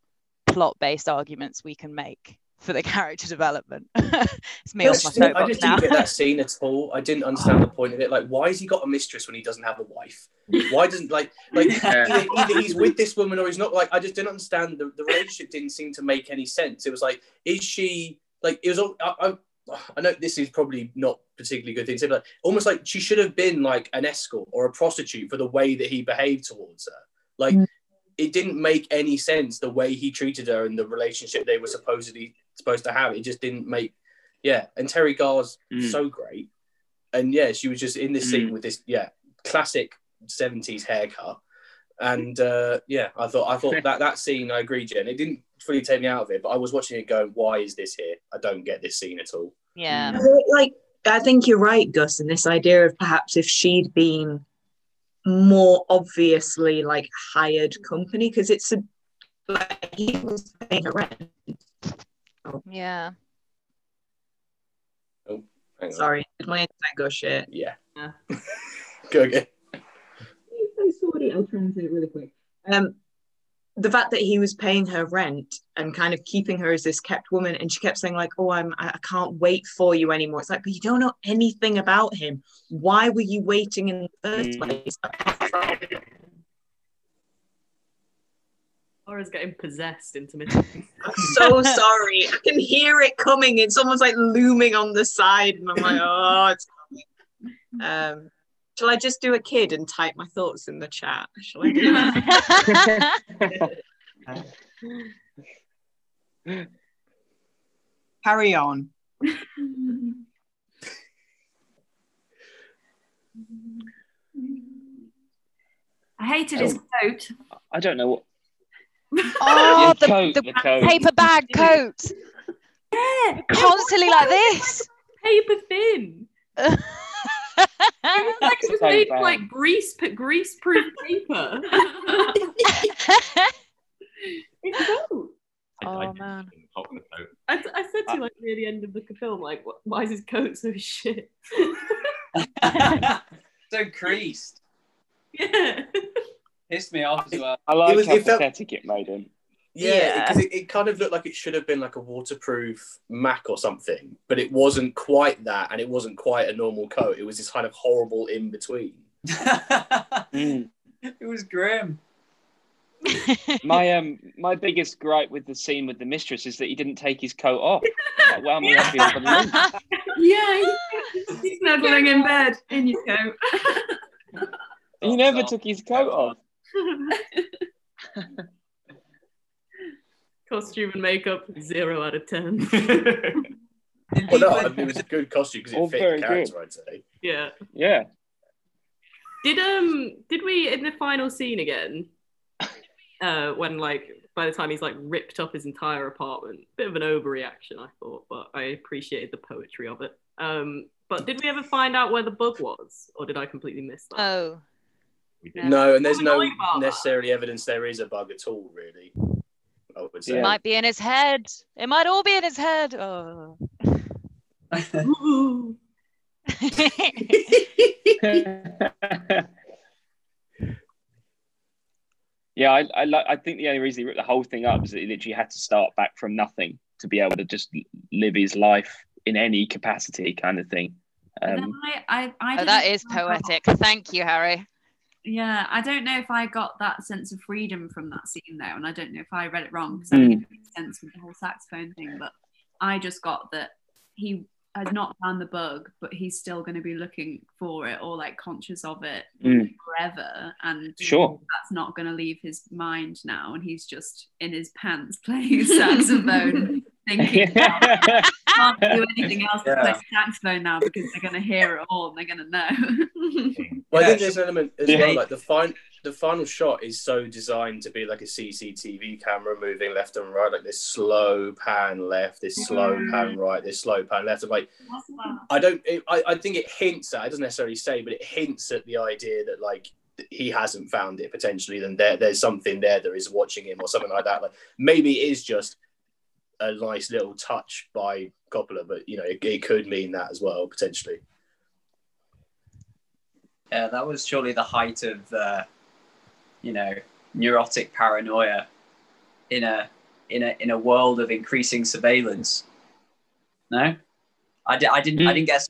plot-based arguments we can make for the character development. it's me I off my just, didn't, I just now. didn't get that scene at all. I didn't understand the point of it. Like, why has he got a mistress when he doesn't have a wife? Why doesn't like like either, either he's with this woman or he's not? Like, I just didn't understand the, the relationship. Didn't seem to make any sense. It was like, is she like? It was. all- I, I, I know this is probably not particularly good thing to say, but almost like she should have been like an escort or a prostitute for the way that he behaved towards her. Like, mm. it didn't make any sense the way he treated her and the relationship they were supposedly supposed to have. It just didn't make, yeah. And Teri Garr's Mm. so great, and yeah, she was just in this scene Mm. with this, yeah, classic '70s haircut, and uh, yeah, I thought I thought that that scene, I agree, Jen. It didn't fully take me out of it, but I was watching it going, why is this here? I don't get this scene at all. Yeah. like I think you're right, Gus, in this idea of perhaps if she'd been more obviously like hired company, because it's a like he was paying her rent. Yeah. Oh, hang on. Sorry, did my internet go shit? Yeah. Yeah. Go again. Sorry, I'll try and say it really quick. Um, the fact that he was paying her rent and kind of keeping her as this kept woman, and she kept saying like, "Oh, I'm I I can't wait for you anymore." It's like, but you don't know anything about him. Why were you waiting in the first Mm. place? Laura's getting possessed intermittently. I'm so sorry. I can hear it coming. It's almost like looming on the side, and I'm like, oh, it's coming. Um, shall I just do a kid and type my thoughts in the chat? Shall I do that? Carry on. I hated his coat. I don't know what. Oh, Yeah, the, coat, the the coat. paper bag coat. Yeah, Constantly like this. paper thin. It was like it was So made bad. like grease grease proof paper. it's coat. I, I Oh, didn't man. think the top of the coat. I, I said to you like near the end of the film, like, why is his coat so shit? so creased. yeah. Pissed me off as well. I like was- how it felt- pathetic it made him. Yeah, Yeah. because it, it kind of looked like it should have been like a waterproof Mac or something, but it wasn't quite that, and it wasn't quite a normal coat. It was this kind of horrible in between. Mm. it was grim. My um, my biggest gripe with the scene with the mistress is that he didn't take his coat off. Like, well, I'm happy Yeah, he's snuggling in bed in your coat. He never took his coat off. Costume and makeup zero out of ten. Well, no, I mean, it was a good costume because All it fit very the good. character, I'd say. yeah. Yeah. Did um did we in the final scene again? Uh, when like by the time he's like ripped up his entire apartment, bit of an overreaction, I thought, but I appreciated the poetry of it. Um, but did we ever find out where the bug was, or did I completely miss that? Oh. Yeah. No, and there's no annoyed about that. necessarily evidence there is a bug at all, really. I would say. It might be in his head. It might all be in his head. Oh. Yeah, I I, I think the only reason he ripped the whole thing up is that he literally had to start back from nothing to be able to just live his life in any capacity, kind of thing. Um, I, I, I Oh, that is poetic. Thank you, Harry. Yeah, I don't know if I got that sense of freedom from that scene though, and I don't know if I read it wrong because I Mm. think it makes sense with the whole saxophone thing. But I just got that he has not found the bug, but he's still going to be looking for it or like conscious of it Mm. forever, and Sure. that's not going to leave his mind now, and he's just in his pants playing saxophone, thinking can't do anything else but play Yeah. saxophone now because they're going to hear it all and they're going to know. Well, I think there's an element as Yeah. well. Like the fin- the final shot is so designed to be like a CCTV camera moving left and right, like this slow pan left, this slow pan mm. right, this slow pan left. I'm like, I don't. It, I, I think it hints at. It doesn't necessarily say, but it hints at the idea that like he hasn't found it potentially. Then there, there's something there that is watching him or something like that. Like maybe it is just a nice little touch by Coppola, but you know, it, it could mean that as well potentially. Yeah, that was surely the height of, uh, you know, neurotic paranoia in a in a in a world of increasing surveillance. No, I, di- I didn't. I didn't get.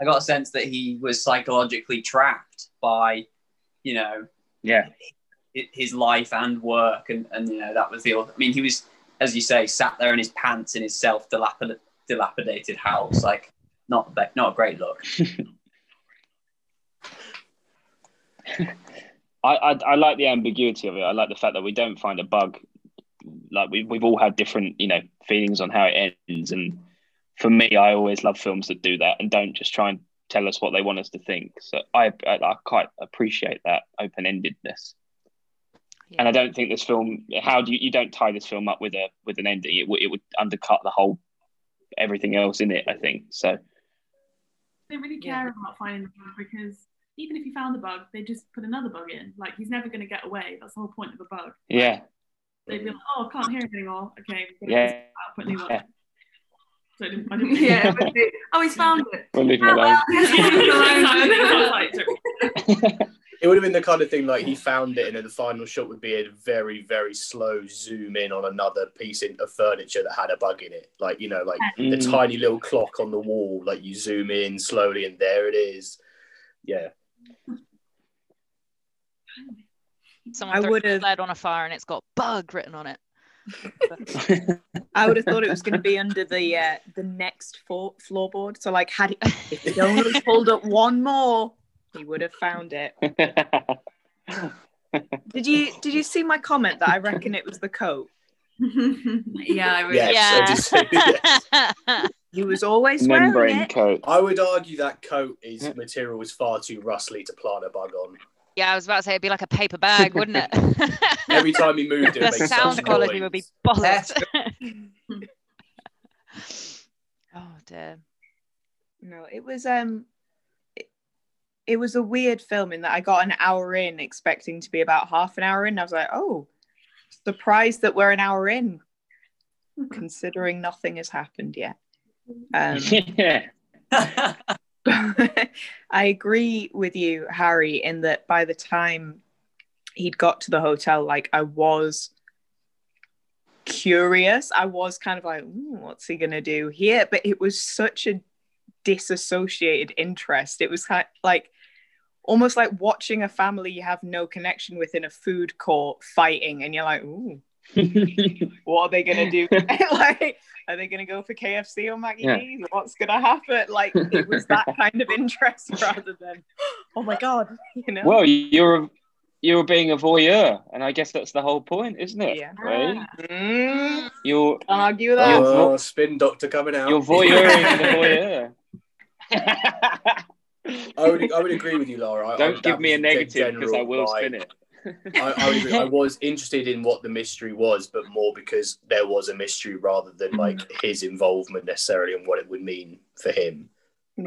I got a sense that he was psychologically trapped by, you know, yeah, his life and work, and and you know that was the. I mean, he was, as you say, sat there in his pants in his self dilapidated house, like not be- not a great look. I, I I like the ambiguity of it. I like the fact that we don't find a bug. Like we we've all had different you know feelings on how it ends, and for me, I always love films that do that and don't just try and tell us what they want us to think. So I I, I quite appreciate that open endedness. And I don't think this film. How do you you don't tie this film up with a with an ending? It would it would undercut the whole everything else in it. I think so. They don't really care about finding the bug because even if you found the bug, they just put another bug in. Like he's never going to get away. That's the whole point of a bug. Yeah. They'd be like, "Oh, I can't hear him anymore. Okay, Yeah. gonna put a new one." Yeah. So I didn't. I didn't Yeah, but they- oh, he's found it. We'll leave him Oh, alone. alone. It would have been the kind of thing like he found it, and then the final shot would be a very, very slow zoom in on another piece of furniture that had a bug in it. Like, you know, like the Mm. tiny little clock on the wall, like you zoom in slowly, and there it is. Yeah. Someone I would've- a sled on a fire and it's got bug written on it. I would have thought it was going to be under the uh, the next floor, floorboard. So like, had it, if he'd only pulled up one more, he would have found it. Did you did you see my comment that I reckon it was the coat? yeah, I really. Yes, I did see- yes. He was always wearing Membrane it. coat. I would argue that coat is material is far too rustly to plant a bug on. Yeah, I was about to say it'd be like a paper bag, wouldn't it? Every time he moved, it the would sound such quality noise. would be bollocks. oh dear. No, it was um it, it was a weird film in that I got an hour in expecting to be about half an hour in. I was like, oh, surprised that we're an hour in, considering nothing has happened yet. Um, yeah. I agree with you, Harry, in that by the time he'd got to the hotel, like I was curious. I was kind of like, what's he gonna do here? But it was such a disassociated interest. It was kind of like almost like watching a family you have no connection with in a food court fighting, and you're like, ooh, what are they gonna do? like, are they gonna go for KFC or Maccy Yeah. D's? What's gonna happen? Like, it was that kind of interest rather than, oh my god, you know? Well, you're a, you're being a voyeur, and I guess that's the whole point, isn't it? Yeah. Right? Mm, You're argue that. You're Oh, vo- spin doctor coming out. you're voyeuring the voyeur. I would, I would agree with you, Laura. I, I, Don't that give me a negative because I will spin it. I, I, would agree. I was interested in what the mystery was, but more because there was a mystery rather than like his involvement necessarily and what it would mean for him.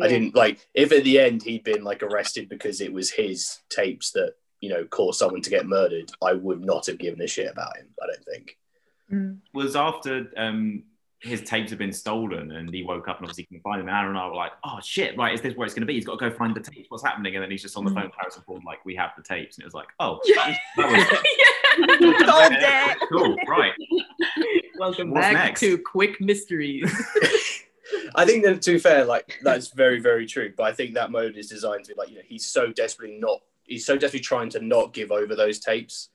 I didn't like if at the end he'd been like arrested because it was his tapes that you know caused someone to get murdered. I would not have given a shit about him. I don't think. Mm. was after um, his tapes had been stolen and he woke up and obviously couldn't find them. And Aaron and I were like, oh shit, right, is this where it's going to be? He's got to go find the tapes. What's happening? And then he's just on the mm. phone with Harrison Ford, like, we have the tapes. And it was like, oh, that was Solved it. cool, right. Welcome What's back next? to Quick Mysteries. I think that to be fair, like that's very, very true. But I think that mode is designed to be like, you know, he's so desperately not he's so desperately trying to not give over those tapes.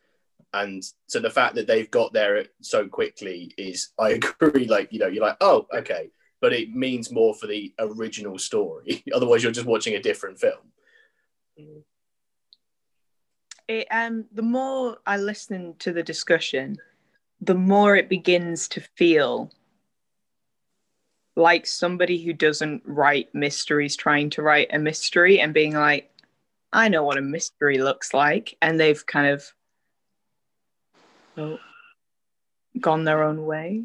And so the fact that they've got there so quickly is I agree, like, you know, you're like, oh, okay. But it means more for the original story. Otherwise you're just watching a different film. it um the more I listen to the discussion, the more it begins to feel like somebody who doesn't write mysteries trying to write a mystery and being like, I know what a mystery looks like, and they've kind of oh, gone their own way.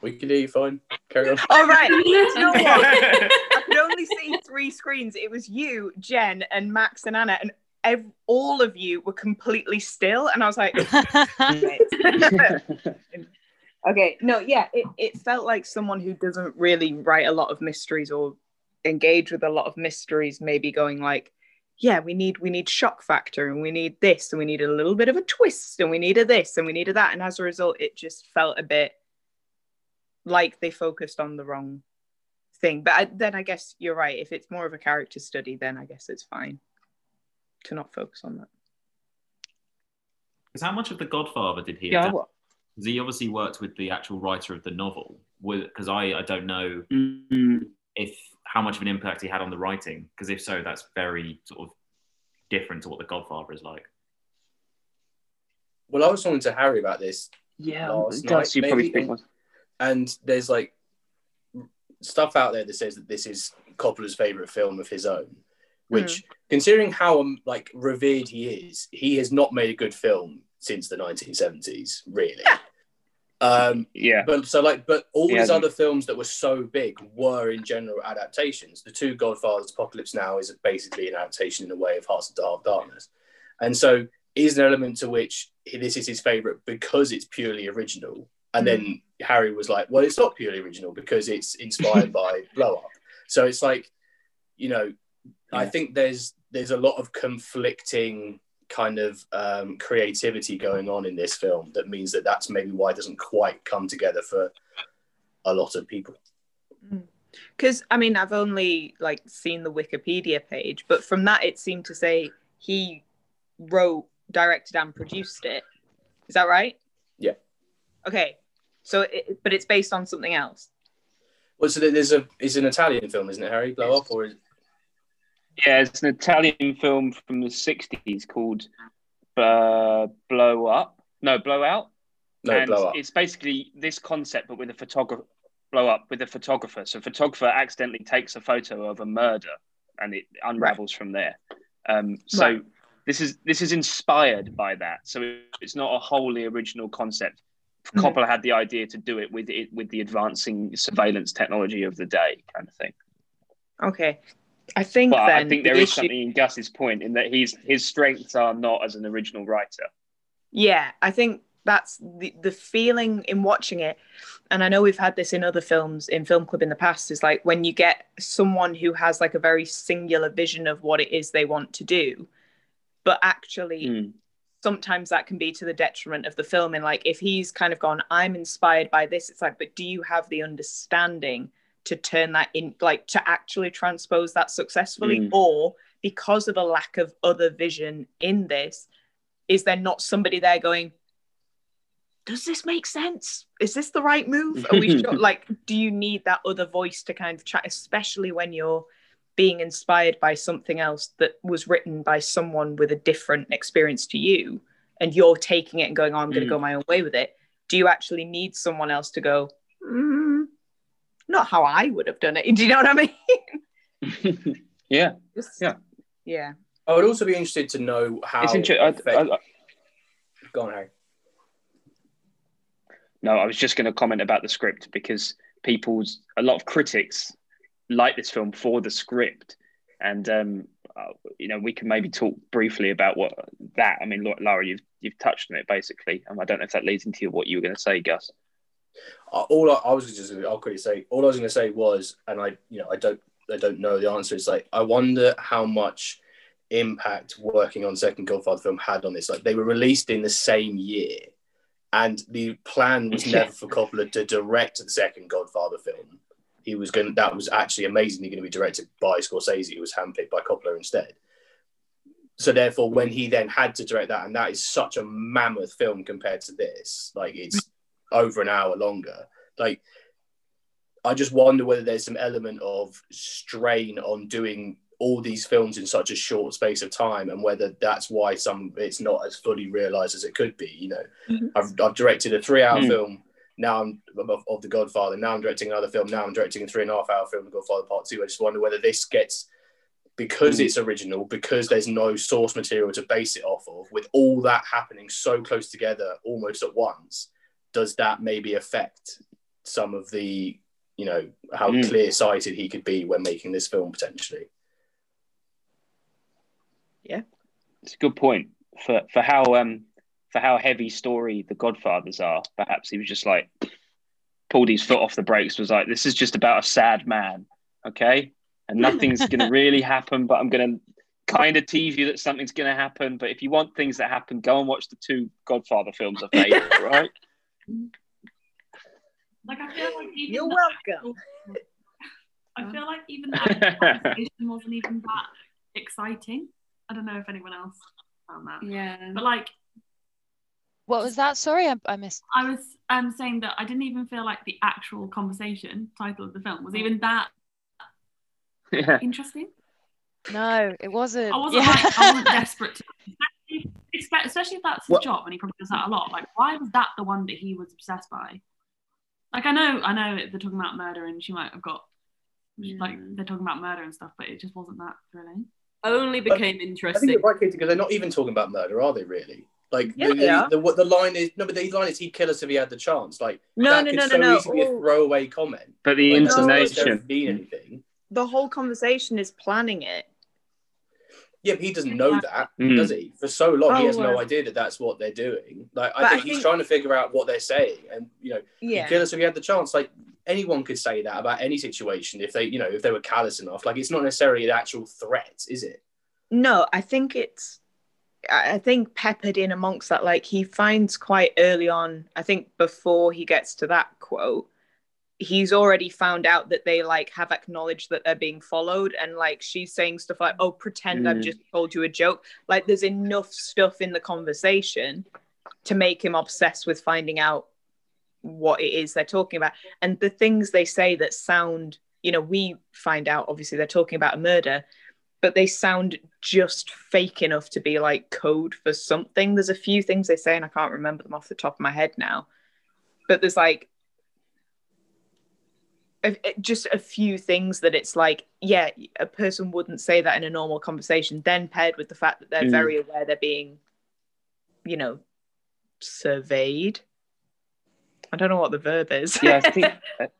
We can hear you fine. Carry on. All right. You know what? I could only see three screens. It was you, Jen, and Max and Anna, and ev- all of you were completely still. And I was like, okay, no, yeah, it, it felt like someone who doesn't really write a lot of mysteries or engage with a lot of mysteries, maybe going like, yeah, we need we need shock factor and we need this and we need a little bit of a twist and we needed this and we needed that. And as a result, it just felt a bit like they focused on the wrong thing. But I, then I guess you're right. If it's more of a character study, then I guess it's fine to not focus on that. Because how much of The Godfather did he? Yeah, adapt? what? 'Cause he obviously worked with the actual writer of the novel. Because I, I don't know Mm, if how much of an impact he had on the writing. Because if so, that's very sort of different to what The Godfather is like. Well, I was talking to Harry about this Yeah, last night, you probably maybe, and, and there's like stuff out there that says that this is Coppola's favorite film of his own, which, considering how um, like revered he is, he has not made a good film since the 1970s, really. Um, yeah, but so like, but all He these other films that were so big were in general adaptations. The two Godfathers, Apocalypse Now, is basically an adaptation in a way of Hearts of Dark Darkness, and so is an element to which this is his favorite because it's purely original. And then Harry was like, "Well, it's not purely original because it's inspired by Blow Up." So it's like, you know, I think there's there's a lot of conflicting kind of um, creativity going on in this film that means that that's maybe why it doesn't quite come together for a lot of people. Because I mean, I've only like seen the Wikipedia page, but from that it seemed to say he wrote, directed, and produced it. Is that right? Yeah. Okay. So, it, but it's based on something else. Well, so there's a it's an Italian film, isn't it, Harry? Blow Up, or is, yeah, it's an Italian film from the '60s called uh, "Blow Up." No, "Blow Out." no and Blow Up? it's basically this concept, but with a photographer. Blow up with a photographer. So, a photographer accidentally takes a photo of a murder, and it unravels from there. Um, so, Right. this is this is inspired by that. So, it's not a wholly original concept. Mhm. Coppola had the idea to do it with it with the advancing surveillance technology of the day, kind of thing. Okay. I think But then I think the there is issue- something in Gus's point in that he's his strengths are not as an original writer. Yeah, I think that's the the feeling in watching it, and I know we've had this in other films in film club in the past. Is like when you get someone who has like a very singular vision of what it is they want to do, but actually Mm. sometimes that can be to the detriment of the film. And like if he's kind of gone, I'm inspired by this. It's like, but do you have the understanding to turn that in, like to actually transpose that successfully, Mm. or because of a lack of other vision in this, is there not somebody there going? does this make sense? Is this the right move? Are we sure? like, do you need that other voice to kind of chat, especially when you're being inspired by something else that was written by someone with a different experience to you, and you're taking it and going, "Oh, I'm going to Mm. go my own way with it." Do you actually need someone else to go? Mm, not how I would have done it. Do you know what I mean? yeah, Just- Yeah. yeah. I would also be interested to know how. it's interesting. effect- Go on, Harry. No, I was just going to comment about the script because people's a lot of critics like this film for the script, and um, uh, you know we can maybe talk briefly about what that. I mean, Lau- Laura, you've you've touched on it basically, and I don't know if that leads into what you were going to say, Gus. Uh, all I, I was just I'll quickly say all I was going to say was, and I you know I don't I don't know the answer. It's like I wonder how much impact working on second Godfather film had on this. Like they were released in the same year, and the plan was never for Coppola to direct the second Godfather film. He was going that was actually amazingly going to be directed by Scorsese, who was handpicked by Coppola instead. So therefore, when he then had to direct that, and that is such a mammoth film compared to this, like it's over an hour longer. Like, I just wonder whether there's some element of strain on doing all these films in such a short space of time, and whether that's why some it's not as fully realized as it could be. You know, Mhm. I've, I've directed a three-hour Mm. film. Now I'm of, of the Godfather. Now I'm directing another film. Now I'm directing a three and a half hour film, The Godfather Part Two. I just wonder whether this gets because Mm. it's original, because there's no source material to base it off of, with all that happening so close together almost at once, does that maybe affect some of the, you know, how Mm. clear sighted he could be when making this film potentially? Yeah, it's a good point for for how um for how heavy story the Godfathers are. Perhaps he was just like pulled his foot off the brakes. Was like, this is just about a sad man, okay, and nothing's gonna really happen. But I'm gonna kind of tease you that something's going to happen. But if you want things that happen, go and watch the two Godfather films I've made, right? Like I feel like even You're the welcome. I feel like even the actual conversation wasn't even that exciting. I don't know if anyone else found that. Yeah. But like What was that? Sorry, I, I missed. I was um saying that I didn't even feel like the actual conversation title of the film was even that yeah. interesting. No, it wasn't. I wasn't Yeah. like I wasn't desperate to especially, if that's his What- job and he probably does that a lot. Like why was that the one that he was obsessed by? Like I know I know they're talking about murder and she might have got like hmm. they're talking about murder and stuff, but it just wasn't that thrilling. Only But became I think interesting. you're right, Katie, because they're not even talking about murder, are they? Really? Like Yeah, the, the, the, the line is no, but the line is he'd kill us if he had the chance. Like No, that no, could no, so no, no. be a throwaway comment. But the Like, doesn't intonation. mean anything. The whole conversation is planning it. Yeah, but he doesn't know that, Mm. does he? For so long, he Oh, has no idea that that's what they're doing. Like, But I I think he's think- trying to figure out what they're saying, and you know, Yeah. he'd kill us if he had the chance. Like anyone could say that about any situation if they, you know, if they were callous enough. Like it's not necessarily an actual threat, is it? No, I think it's. I I think peppered in amongst that, like he finds quite early on. I think before he gets to that quote, he's already found out that they like have acknowledged that they're being followed, and like she's saying stuff like, "Oh, pretend I've Mm. just told you a joke." Like there's enough stuff in the conversation to make him obsessed with finding out what it is they're talking about, and the things they say that sound. You know, we find out obviously they're talking about a murder, but they sound just fake enough to be like code for something. There's a few things they say, and I can't remember them off the top of my head now. But there's like just a few things that it's like, yeah, a person wouldn't say that in a normal conversation. Then paired with the fact that they're Mm. very aware they're being, you know, surveyed. I don't know what the verb is. Yeah, I think.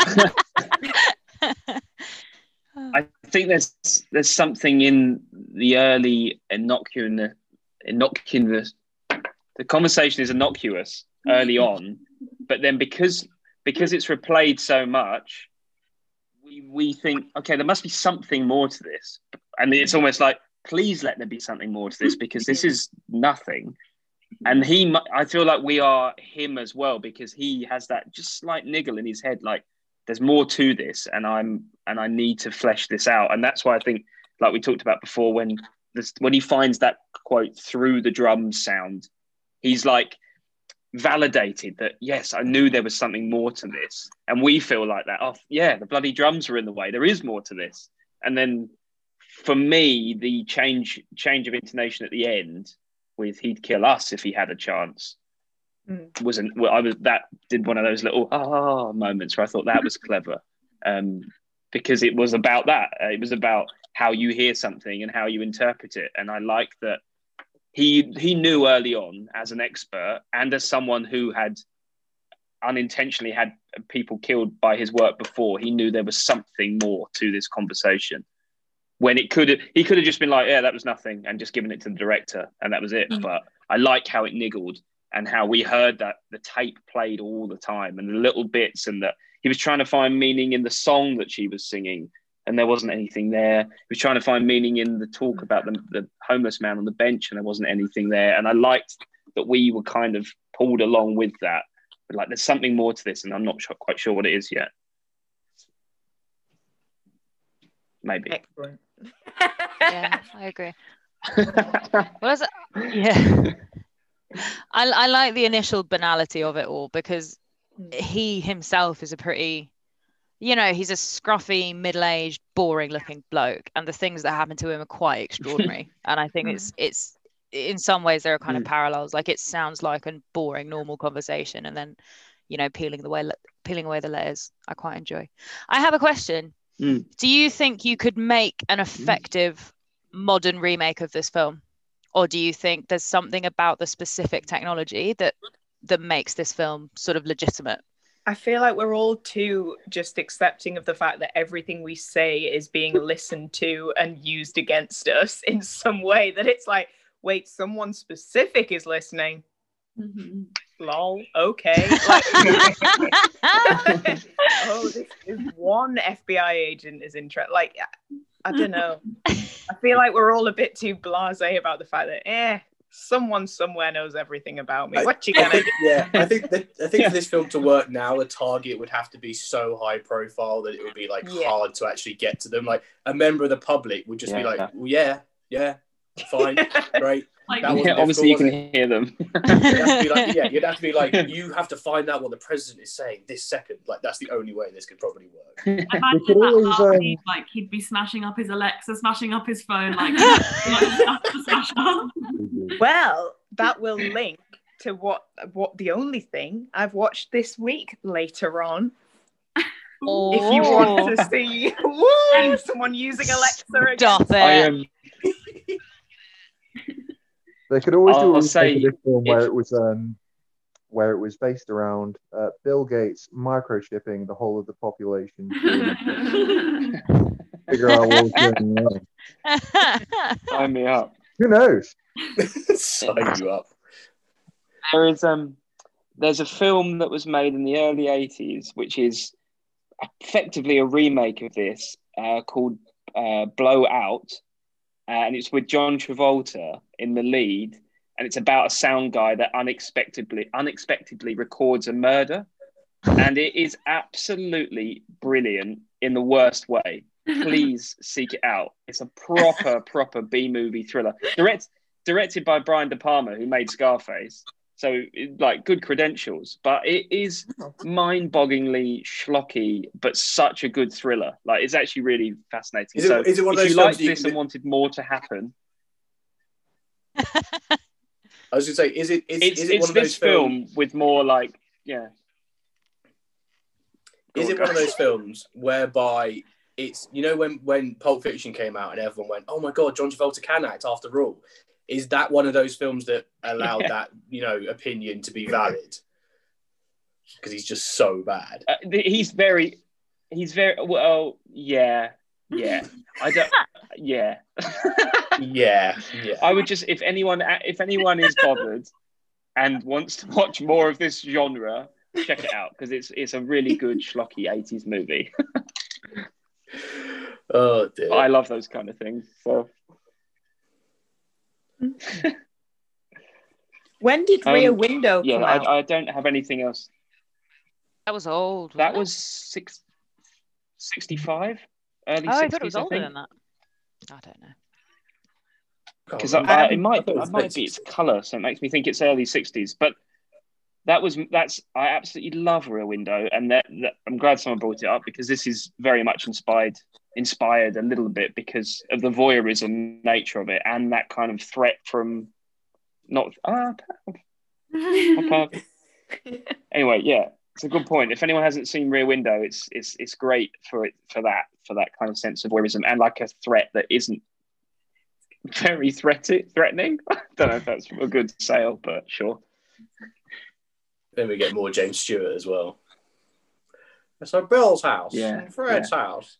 I think there's there's something in the early innocuous innocuous the conversation is innocuous early on, but then because because it's replayed so much, we we think okay there must be something more to this, and it's almost like please let there be something more to this because this is nothing. And he, I feel like we are him as well because he has that just slight niggle in his head, like there's more to this and i'm and i need to flesh this out and that's why i think like we talked about before when this when he finds that quote through the drum sound he's like validated that yes i knew there was something more to this. And we feel like that oh yeah the bloody drums are in the way. There is more to this. And then for me the change change of intonation at the end with he'd kill us if he had a chance Mm. wasn't well, I was that did one of those little ah moments where I thought that was clever. Um, because it was about that. Uh, it was about how you hear something and how you interpret it. And I like that he he knew early on as an expert and as someone who had unintentionally had people killed by his work before he knew there was something more to this conversation. When it could have he could have just been like yeah that was nothing and just given it to the director and that was it. Mm. but I like how it niggled and how we heard that the tape played all the time and the little bits and that he was trying to find meaning in the song that she was singing and there wasn't anything there he was trying to find meaning in the talk about the, the homeless man on the bench and there wasn't anything there and i liked that we were kind of pulled along with that but like there's something more to this and i'm not sure, quite sure what it is yet maybe Excellent. yeah, I agree. well, is? Yeah. I, I like the initial banality of it all because hmm. he himself is a pretty, you know, he's a scruffy, middle aged, boring looking bloke. And the things that happen to him are quite extraordinary. and I think it's, it's, in some ways, there are kind of Mm. parallels. Like it sounds like a boring, normal conversation. And then, you know, peeling the way, peeling away the layers, I quite enjoy. I have a question. Mm. Do you think you could make an effective modern remake of this film? Or do you think there's something about the specific technology that that makes this film sort of legitimate? I feel like we're all too just accepting of the fact that everything we say is being listened to and used against us in some way that it's like, wait, someone specific is listening. Mhm. Lol, okay. Like, oh, this is one FBI agent is interested. Like, I don't know. I feel like we're all a bit too blasé about the fact that, eh, someone somewhere knows everything about me. What you I gonna think, do? yeah, I think that I think for this film to work now, the target would have to be so high profile that it would be like Yeah. hard to actually get to them. Like a member of the public would just be Yeah. like, well, yeah, yeah, fine, great. Like, That Yeah, obviously you can hear them. You'd have to like, yeah, you'd have to be like, you have to find out what the president is saying this second. Like that's the only way this could probably work. Imagine could that always, after um, he'd, like he'd be smashing up his Alexa, smashing up his phone, like, like smash up. Well, that will link to what what the only thing I've watched this week later on. If you want to see woo, someone using Alexa again. Stop I it. They could always I'll- do a I'll remake say of this film where it was um, where it was based around uh, Bill Gates microchipping the whole of the population to figure out what was going on. sign me up. Who knows? Sign you up. There is um, there's a film that was made in the early '80s, which is effectively a remake of this, uh, called uh, Blow Out, uh, and it's with John Travolta in the lead, and it's about a sound guy that unexpectedly unexpectedly records a murder, and it is absolutely brilliant in the worst way. Please seek it out. It's a proper proper B movie thriller. Direct, directed by Brian De Palma, who made Scarface. So, like, good credentials, but it is oh. mind-bogglingly schlocky, but such a good thriller. Like, it's actually really fascinating. Is it- so, is it one of if those you films liked you this can- and wanted more to happen, I was gonna say, is it is, it's, is it it's one of those this film with more like, yeah. Is it on, one of those films whereby it's you know when when Pulp Fiction came out and everyone went, oh my god, John Travolta can act after all. Is that one of those films that allowed Yeah. that you know opinion to be valid? Because he's just so bad. Uh, he's very, he's very well. Yeah, yeah. I don't. Yeah. Yeah, yeah. I would just, if anyone, if anyone is bothered and wants to watch more of this genre, check it out because it's it's a really good schlocky '80s movie. Oh dear. I love those kind of things. So When did Um, Rear Window yeah, come out? I, I don't have anything else. That was old. That wasn't it? was six, 65, early Oh, I 60s, thought it was I older think. than that. I don't know. because Can't I, remember. it might thought it it might be its color, so it makes me think it's early '60s. But that was that's I absolutely love Rear Window, and that, that I'm glad someone brought it up because this is very much inspired inspired a little bit because of the voyeurism nature of it and that kind of threat from not ah Pav. anyway yeah it's a good point if anyone hasn't seen Rear Window it's it's it's great for it for that for that kind of sense of voyeurism and like a threat that isn't very threat- threatening. I don't know if that's a good sale, but sure. Then we get more James Stewart as well. So Bill's house Yeah, and Fred's house.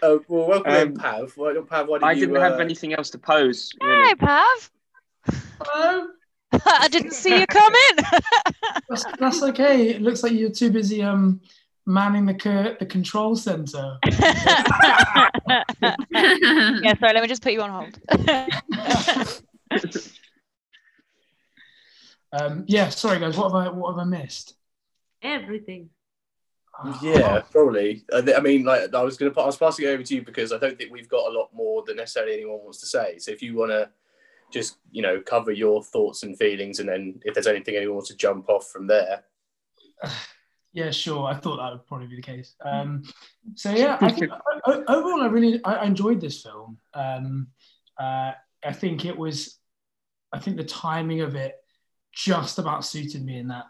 Oh well, welcome in, Um, Pav. Why, Pav, why did I you, didn't uh, have anything else to pose. Really. Hey, Pav. Hello. I didn't see you come in. That's, that's okay. It looks like you're too busy um manning the co- the control center. yeah, sorry, let me just put you on hold. Um, yeah, sorry guys. What have I what have I missed? Everything. Yeah, probably. I mean, like I was gonna, pa- I was passing it over to you because I don't think we've got a lot more than necessarily anyone wants to say. So if you want to just, you know, cover your thoughts and feelings, and then if there's anything anyone wants to jump off from there. Yeah, sure. I thought that would probably be the case. Um, so yeah, I think o- o- overall, I really I I enjoyed this film. Um, uh, I think it was, I think the timing of it just about suited me in that.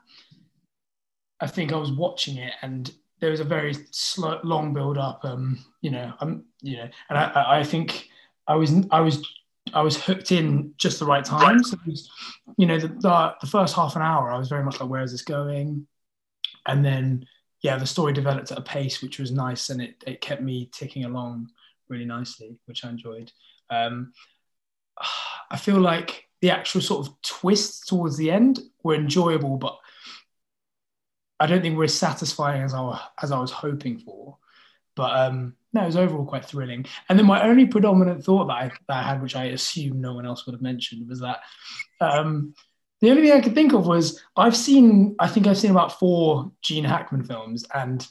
I think I was watching it and there was a very slow, long build up. Um, you know, um, you know, and I, I- think I was I was I was hooked in just the right time. So, was, you know, the, the the first half an hour, I was very much like, where is this going? and then yeah the story developed at a pace which was nice and it, it kept me ticking along really nicely which i enjoyed um, i feel like the actual sort of twists towards the end were enjoyable but I don't think we're as satisfying as I as I was hoping for. But um, no, it was overall quite thrilling. And then my only predominant thought that I, that I had, which I assume no one else would have mentioned, was that um, the only thing I could think of was I've seen, I think I've seen about four Gene Hackman films, and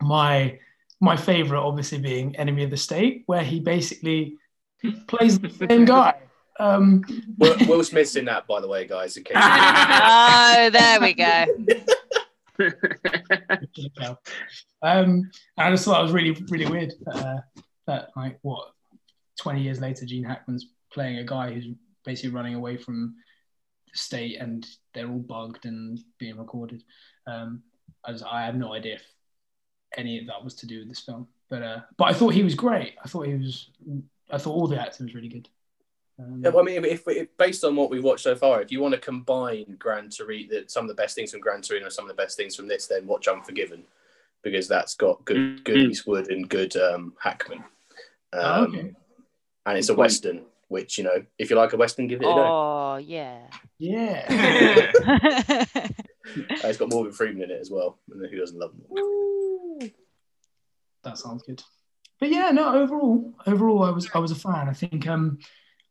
my my favorite obviously being Enemy of the State, where he basically plays the same guy. Um, Will, Will Smith's in that, by the way, guys. In case oh, there we go. um, I just thought it was really, really weird uh, that, like, what, 20 years later, Gene Hackman's playing a guy who's basically running away from the state and they're all bugged and being recorded. Um, I, was, I have no idea if any of that was to do with this film. But uh, but I thought he was great. I thought he was. I thought all the acting was really good. Um, Yeah, well, I mean, if, if based on what we've watched so far, if you want to combine Gran Torino, that some of the best things from Gran Torino, some of the best things from this, then watch Unforgiven, because that's got good, good Eastwood and good um, Hackman, um, Oh, okay. and it's a western. Which you know, if you like a western, give it a go. Oh yeah. Yeah. Uh, it's got Morgan Freeman in it as well. And who doesn't love him? that sounds good. But yeah, no, overall, overall, I was I was a fan. I think um,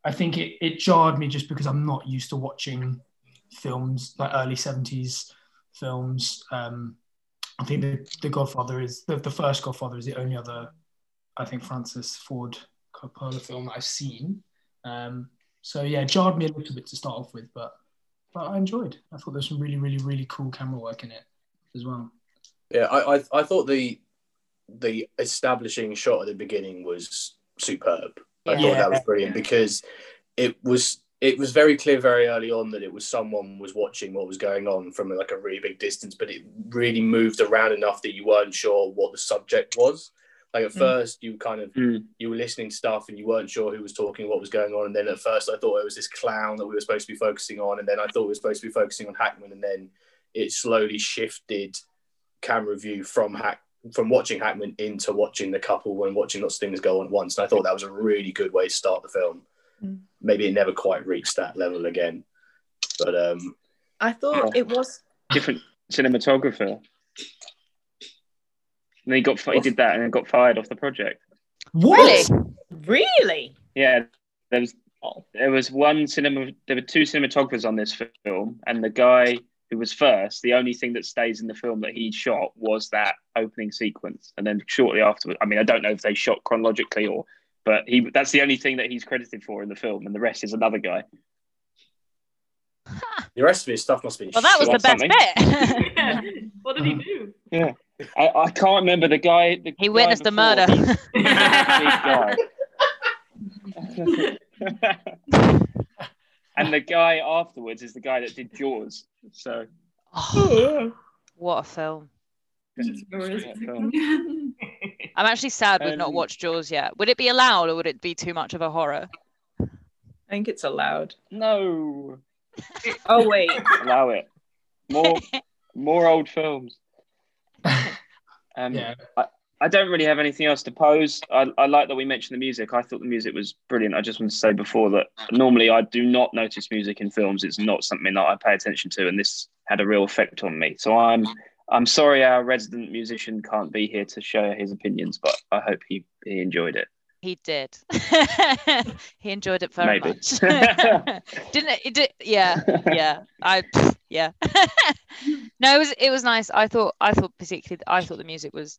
I think it, it jarred me just because I'm not used to watching films like early '70s films. Um, I think the, the Godfather is the, the first Godfather is the only other I think Francis Ford Coppola film that I've seen. Um, so yeah, jarred me a little bit to start off with, but but I enjoyed. I thought there was some really really really cool camera work in it as well. Yeah, I, I I thought the the establishing shot at the beginning was superb. I Yeah. thought that was brilliant because it was it was very clear very early on that it was someone was watching what was going on from like a really big distance, but it really moved around enough that you weren't sure what the subject was. Like at Mm. first, you kind of you were listening to stuff and you weren't sure who was talking, what was going on, and then at first I thought it was this clown that we were supposed to be focusing on, and then I thought we were supposed to be focusing on Hackman, and then it slowly shifted camera view from Hack from watching Hackman into watching the couple and watching lots of things go on at once. And I thought that was a really good way to start the film. Mm. Maybe it never quite reached that level again, but um, I thought it was Different cinematographer. And then he got he did that and then got fired off the project. What? really. Yeah, there was there was one cinema. There were two cinematographers on this film, and the guy who was first, the only thing that stays in the film that he shot was that opening sequence, and then shortly afterwards, I mean, I don't know if they shot chronologically or, but he that's the only thing that he's credited for in the film, and the rest is another guy. the rest of his stuff must be. Well, that was the best something. bit. What did he do? Yeah, I, I can't remember the guy. The he guy witnessed the before. murder. Big guy. and the guy afterwards is the guy that did Jaws. So what a film. Film. I'm actually sad we've not Um, watched Jaws yet. Would it be allowed or would it be too much of a horror? I think it's allowed. No, Oh wait. allow it. More, more old films. Um, Yeah. I, I don't really have anything else to pose. I, I like that we mentioned the music. I thought the music was brilliant. I just want to say before that normally I do not notice music in films. It's not something that I pay attention to, and this had a real effect on me. So I'm I'm sorry our resident musician can't be here to share his opinions, but I hope he, he enjoyed it. He did. he enjoyed it very Maybe. much. Didn't it? it did, yeah, yeah. I yeah. no, it was it was nice. I thought I thought particularly I thought the music was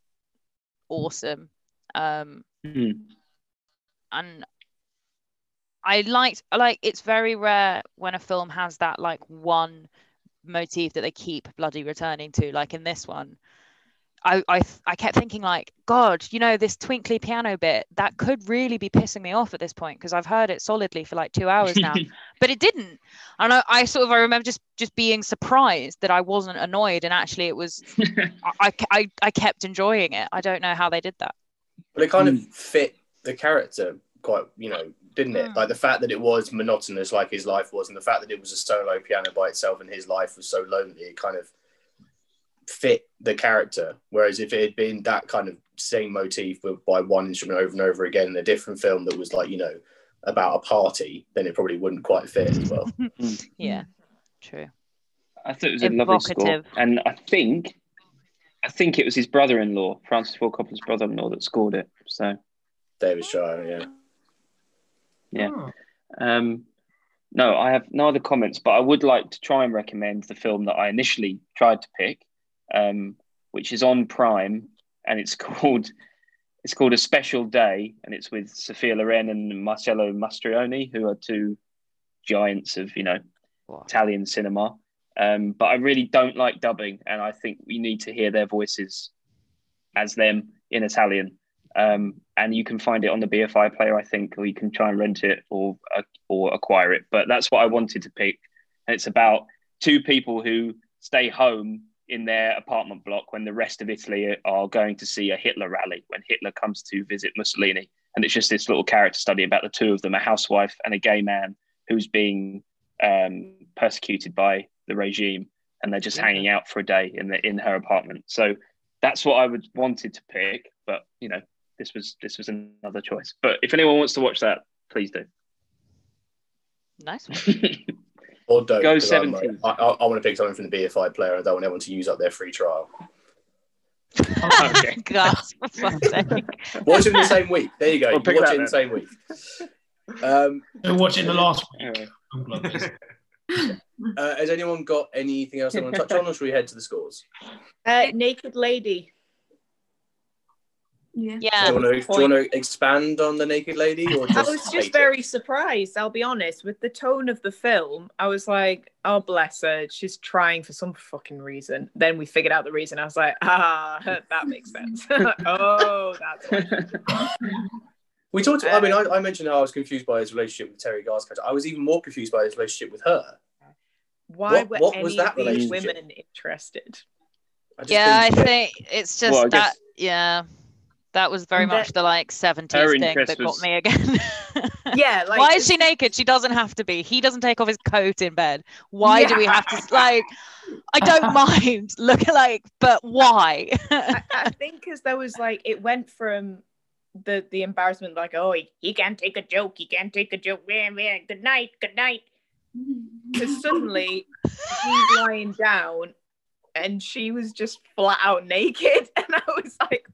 awesome. Um Mm. and I liked I like it's very rare when a film has that like one motif that they keep bloody returning to like in this one I, I I kept thinking like god you know this twinkly piano bit that could really be pissing me off at this point because I've heard it solidly for like two hours now but it didn't and I, I sort of I remember just just being surprised that I wasn't annoyed and actually it was I, I, I kept enjoying it I don't know how they did that But it kind Mm. of fit the character quite, you know, didn't it? Mm. Like the fact that it was monotonous, like his life was, and the fact that it was a solo piano by itself, and his life was so lonely, it kind of fit the character. Whereas if it had been that kind of same motif but by one instrument over and over again in a different film that was like, you know, about a party, then it probably wouldn't quite fit as well. yeah true I thought it was a lovely score, and I think, I think it was his brother-in-law, Francis Ford Coppola's brother-in-law, that scored it. So David Shire, yeah. yeah. Oh. Um, no, I have no other comments, but I would like to try and recommend the film that I initially tried to pick, um, which is on Prime, and it's called it's called A Special Day, and it's with Sophia Loren and Marcello Mastroianni, who are two giants of you know Italian cinema. Um, but I really don't like dubbing, and I think we need to hear their voices as them in Italian. Um, and you can find it on the BFI player, I think, or you can try and rent it or uh, or acquire it. But that's what I wanted to pick. And it's about two people who stay home in their apartment block when the rest of Italy are going to see a Hitler rally when Hitler comes to visit Mussolini. And it's just this little character study about the two of them, a housewife and a gay man who's being um, persecuted by the regime, and they're just hanging out for a day in the in her apartment. So that's what I would wanted to pick, but you know, this was this was another choice. But if anyone wants to watch that, please do. Nice. Or don't. Go 'cause I'm 17. like, I, I, I want to pick something from the BFI player. I don't want everyone to use up their free trial. okay. God, for fuck's sake. Watch it in the same week. There you go. Well, You pick watch it in the then. same week. Um, Don't watch it in the last week. Anyway. I'm glad this- uh, has anyone got anything else they want to touch on, or should we head to the scores? Uh, naked lady. Yeah. Yeah. Do you, want to, do you want to expand on the naked lady, or I was hate just it? very surprised, I'll be honest, with the tone of the film. I was like, oh, bless her. She's trying for some fucking reason. Then we figured out the reason. I was like, ah, that makes sense. oh, that's why. We talked. I mean, Uh, I, I mentioned how I was confused by his relationship with Teri Garr's character. I was even more confused by his relationship with her. Why What- were what any was of that these relationship? women interested? I just Yeah, I think it's just Well, that. guess- Yeah, that was very much the like 70s thing interest that got me again. Yeah, like Why is she naked? She doesn't have to be. He doesn't take off his coat in bed. Why do we have to like? I don't mind. Look like, but why? I, I think because there was like it went from the the embarrassment like oh he, he can't take a joke he can't take a joke yeah, yeah, good night good night because suddenly he's lying down and she was just flat out naked and I was like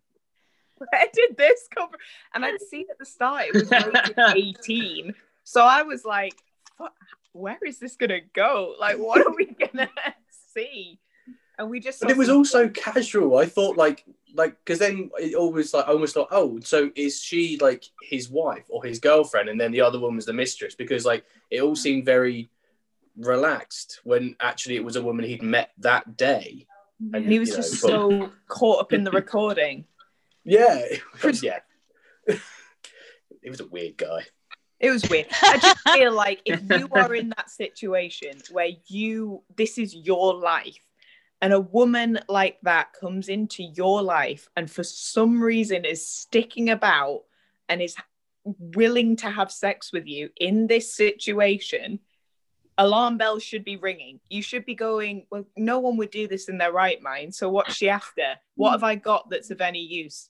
where did this come from and I'd seen at the start it was rated 18 so I was like where is this gonna go like what are we gonna see and we just But it was some- all so casual. I thought like like because then it always like I almost thought oh so is she like his wife or his girlfriend and then the other one was the mistress because like it all mm. seemed very relaxed when actually it was a woman he'd met that day. Mm-hmm. And he was know, just so caught up in the recording. Yeah it was, yeah. he was a weird guy. It was weird. I just feel like if you are in that situation where you this is your life and a woman like that comes into your life and for some reason is sticking about and is willing to have sex with you in this situation alarm bells should be ringing you should be going well no one would do this in their right mind so what's she after what have i got that's of any use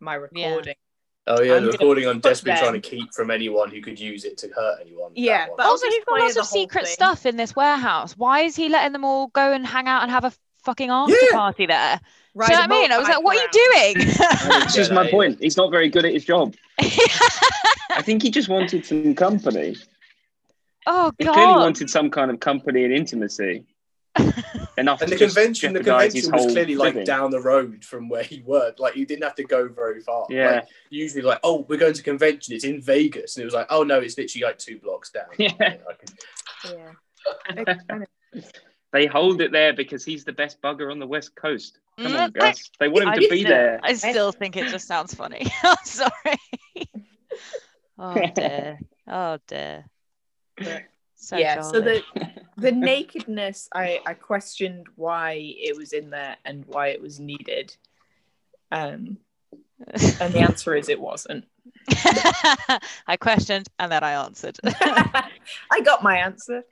my recording Oh yeah, I'm the recording I'm desperately them- trying to keep from anyone who could use it to hurt anyone. Yeah, but also, just he's got play lots of secret thing. stuff in this warehouse. Why is he letting them all go and hang out and have a fucking after Yeah. party there? Ride Do you know what I mean? I was like, what are you doing? this is my point. He's not very good at his job. I think he just wanted some company. Oh He clearly wanted some kind of company and intimacy. Enough And the convention, the convention was whole clearly like down the road from where he worked. Like you didn't have to go very far. Yeah. Like, usually, like, oh, we're going to convention. It's in Vegas, and it was like, oh no, it's literally like two blocks down. Yeah. You know, I can- Yeah. It kind of- They hold it there because he's the best bugger on the west coast. Come on, Mm, I- Gus. They want him I to be still- there. I still think it just sounds funny. I'm sorry. oh dear. Oh dear. So yeah. So the the nakedness, I I questioned why it was in there and why it was needed. Um, and the answer is it wasn't. I questioned and then I answered. I got my answer.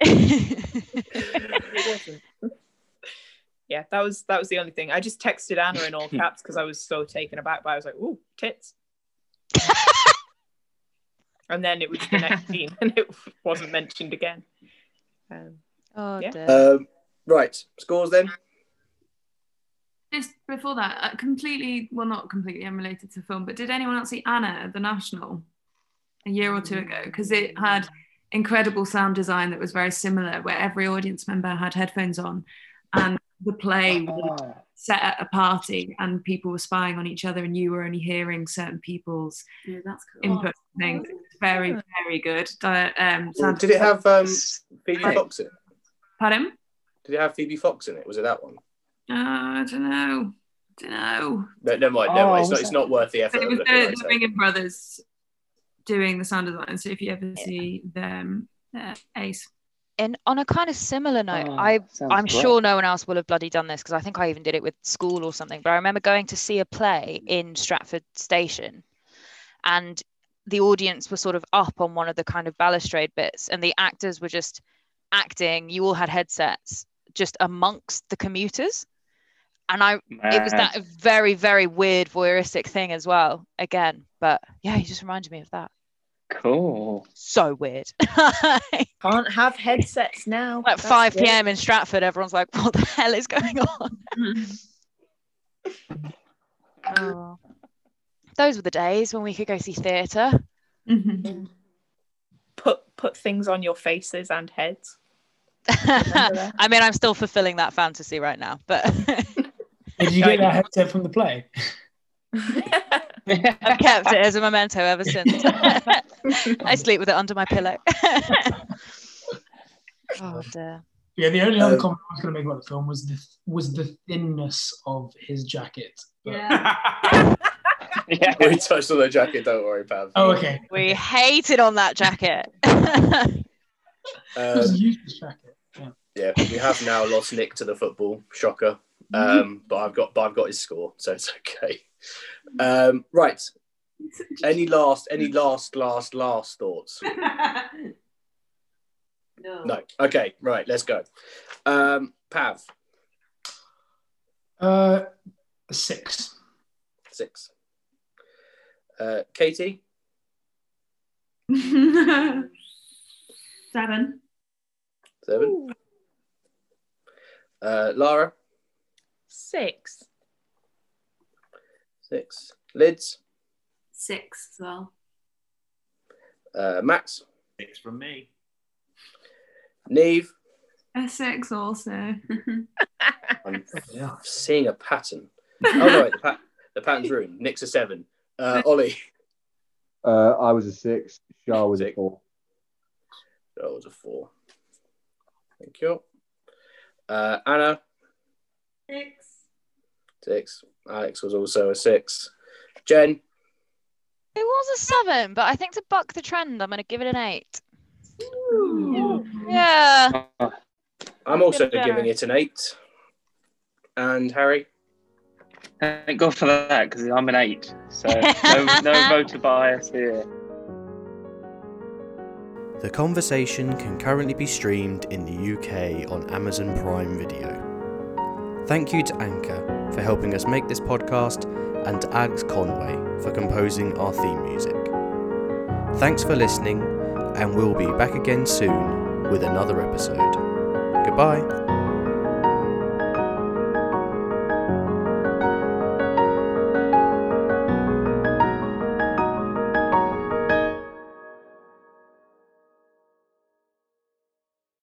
Yeah, that was that was the only thing. I just texted Anna in all caps because I was so taken aback by. it. I was like, "Ooh, tits!" And then it was the next scene, and it wasn't mentioned again. Um, oh Yeah. dear. Um, Right, scores then. Just before that, uh, completely, well, not completely unrelated to film, but did anyone else see Anna at the National a year or two ago? Because it had incredible sound design that was very similar, where every audience member had headphones on, and the play was set at a party, and people were spying on each other, and you were only hearing certain people's Yeah, that's cool. input. and things. It's very, very good. Um, sound Did it have um, Phoebe Fox in it? Pardon? Did it have Phoebe Fox in it? Was it that one? Uh, I don't know. don't know. No, never mind. Never Oh, mind. It's not, it's not worth the effort. But it was looking the, at it, the so. Ringham Brothers doing the sound design. So if you ever see them, uh, Ace. And on a kind of similar note, Oh, I I'm great. sure no one else will have bloody done this because I think I even did it with school or something. But I remember going to see a play in Stratford Station, and the audience were sort of up on one of the kind of balustrade bits, and the actors were just acting. You all had headsets just amongst the commuters, and I it was that very very weird voyeuristic thing as well. Again, but yeah, you just reminded me of that. Cool. So weird. Can't have headsets now. At That's 5 it. p.m. in Stratford, everyone's like, what the hell is going on? oh. Those were the days when we could go see theatre. Put put things on your faces and heads. I mean, I'm still fulfilling that fantasy right now, but Did you get that headset from the play? I've kept it as a memento ever since. I sleep with it under my pillow. oh dear. Yeah, the only other Um, comment I was going to make about the film was the was the thinness of his jacket. But- We touched on the jacket. Don't worry, Pav. Oh, okay. We hated on that jacket. It was a Um, useless jacket. Yeah. yeah, we have now lost Nick to the football. Shocker. Um, but I've got, but I've got his score, so it's okay. Um, right. Any last, any last, last, last thoughts? no. No. Okay. Right. Let's go. Um, Pav Uh, six. six. Uh, Katie Seven. seven. Uh, Lara Six. six. Lids Six as well. uh, Max Six from me. Neve. A six also. I'm seeing a pattern. Oh no, wait, the, pat- the pattern's ruined. Nick's a seven. Uh, Ollie. Uh, I was a six. Shah was a four. That was a four. Thank you. Uh, Anna, Six. six. Alex was also a six. Jen, It was a seven, but I think to buck the trend, I'm going to give it an eight. Yeah. I'm also giving it an eight. And Harry, Thank God for that because I'm an eight. So no, no voter bias here. The conversation can currently be streamed in the UK on Amazon Prime Video. Thank you to Anchor for helping us make this podcast and to Alex Conway for composing our theme music. Thanks for listening, and we'll be back again soon with another episode. Goodbye.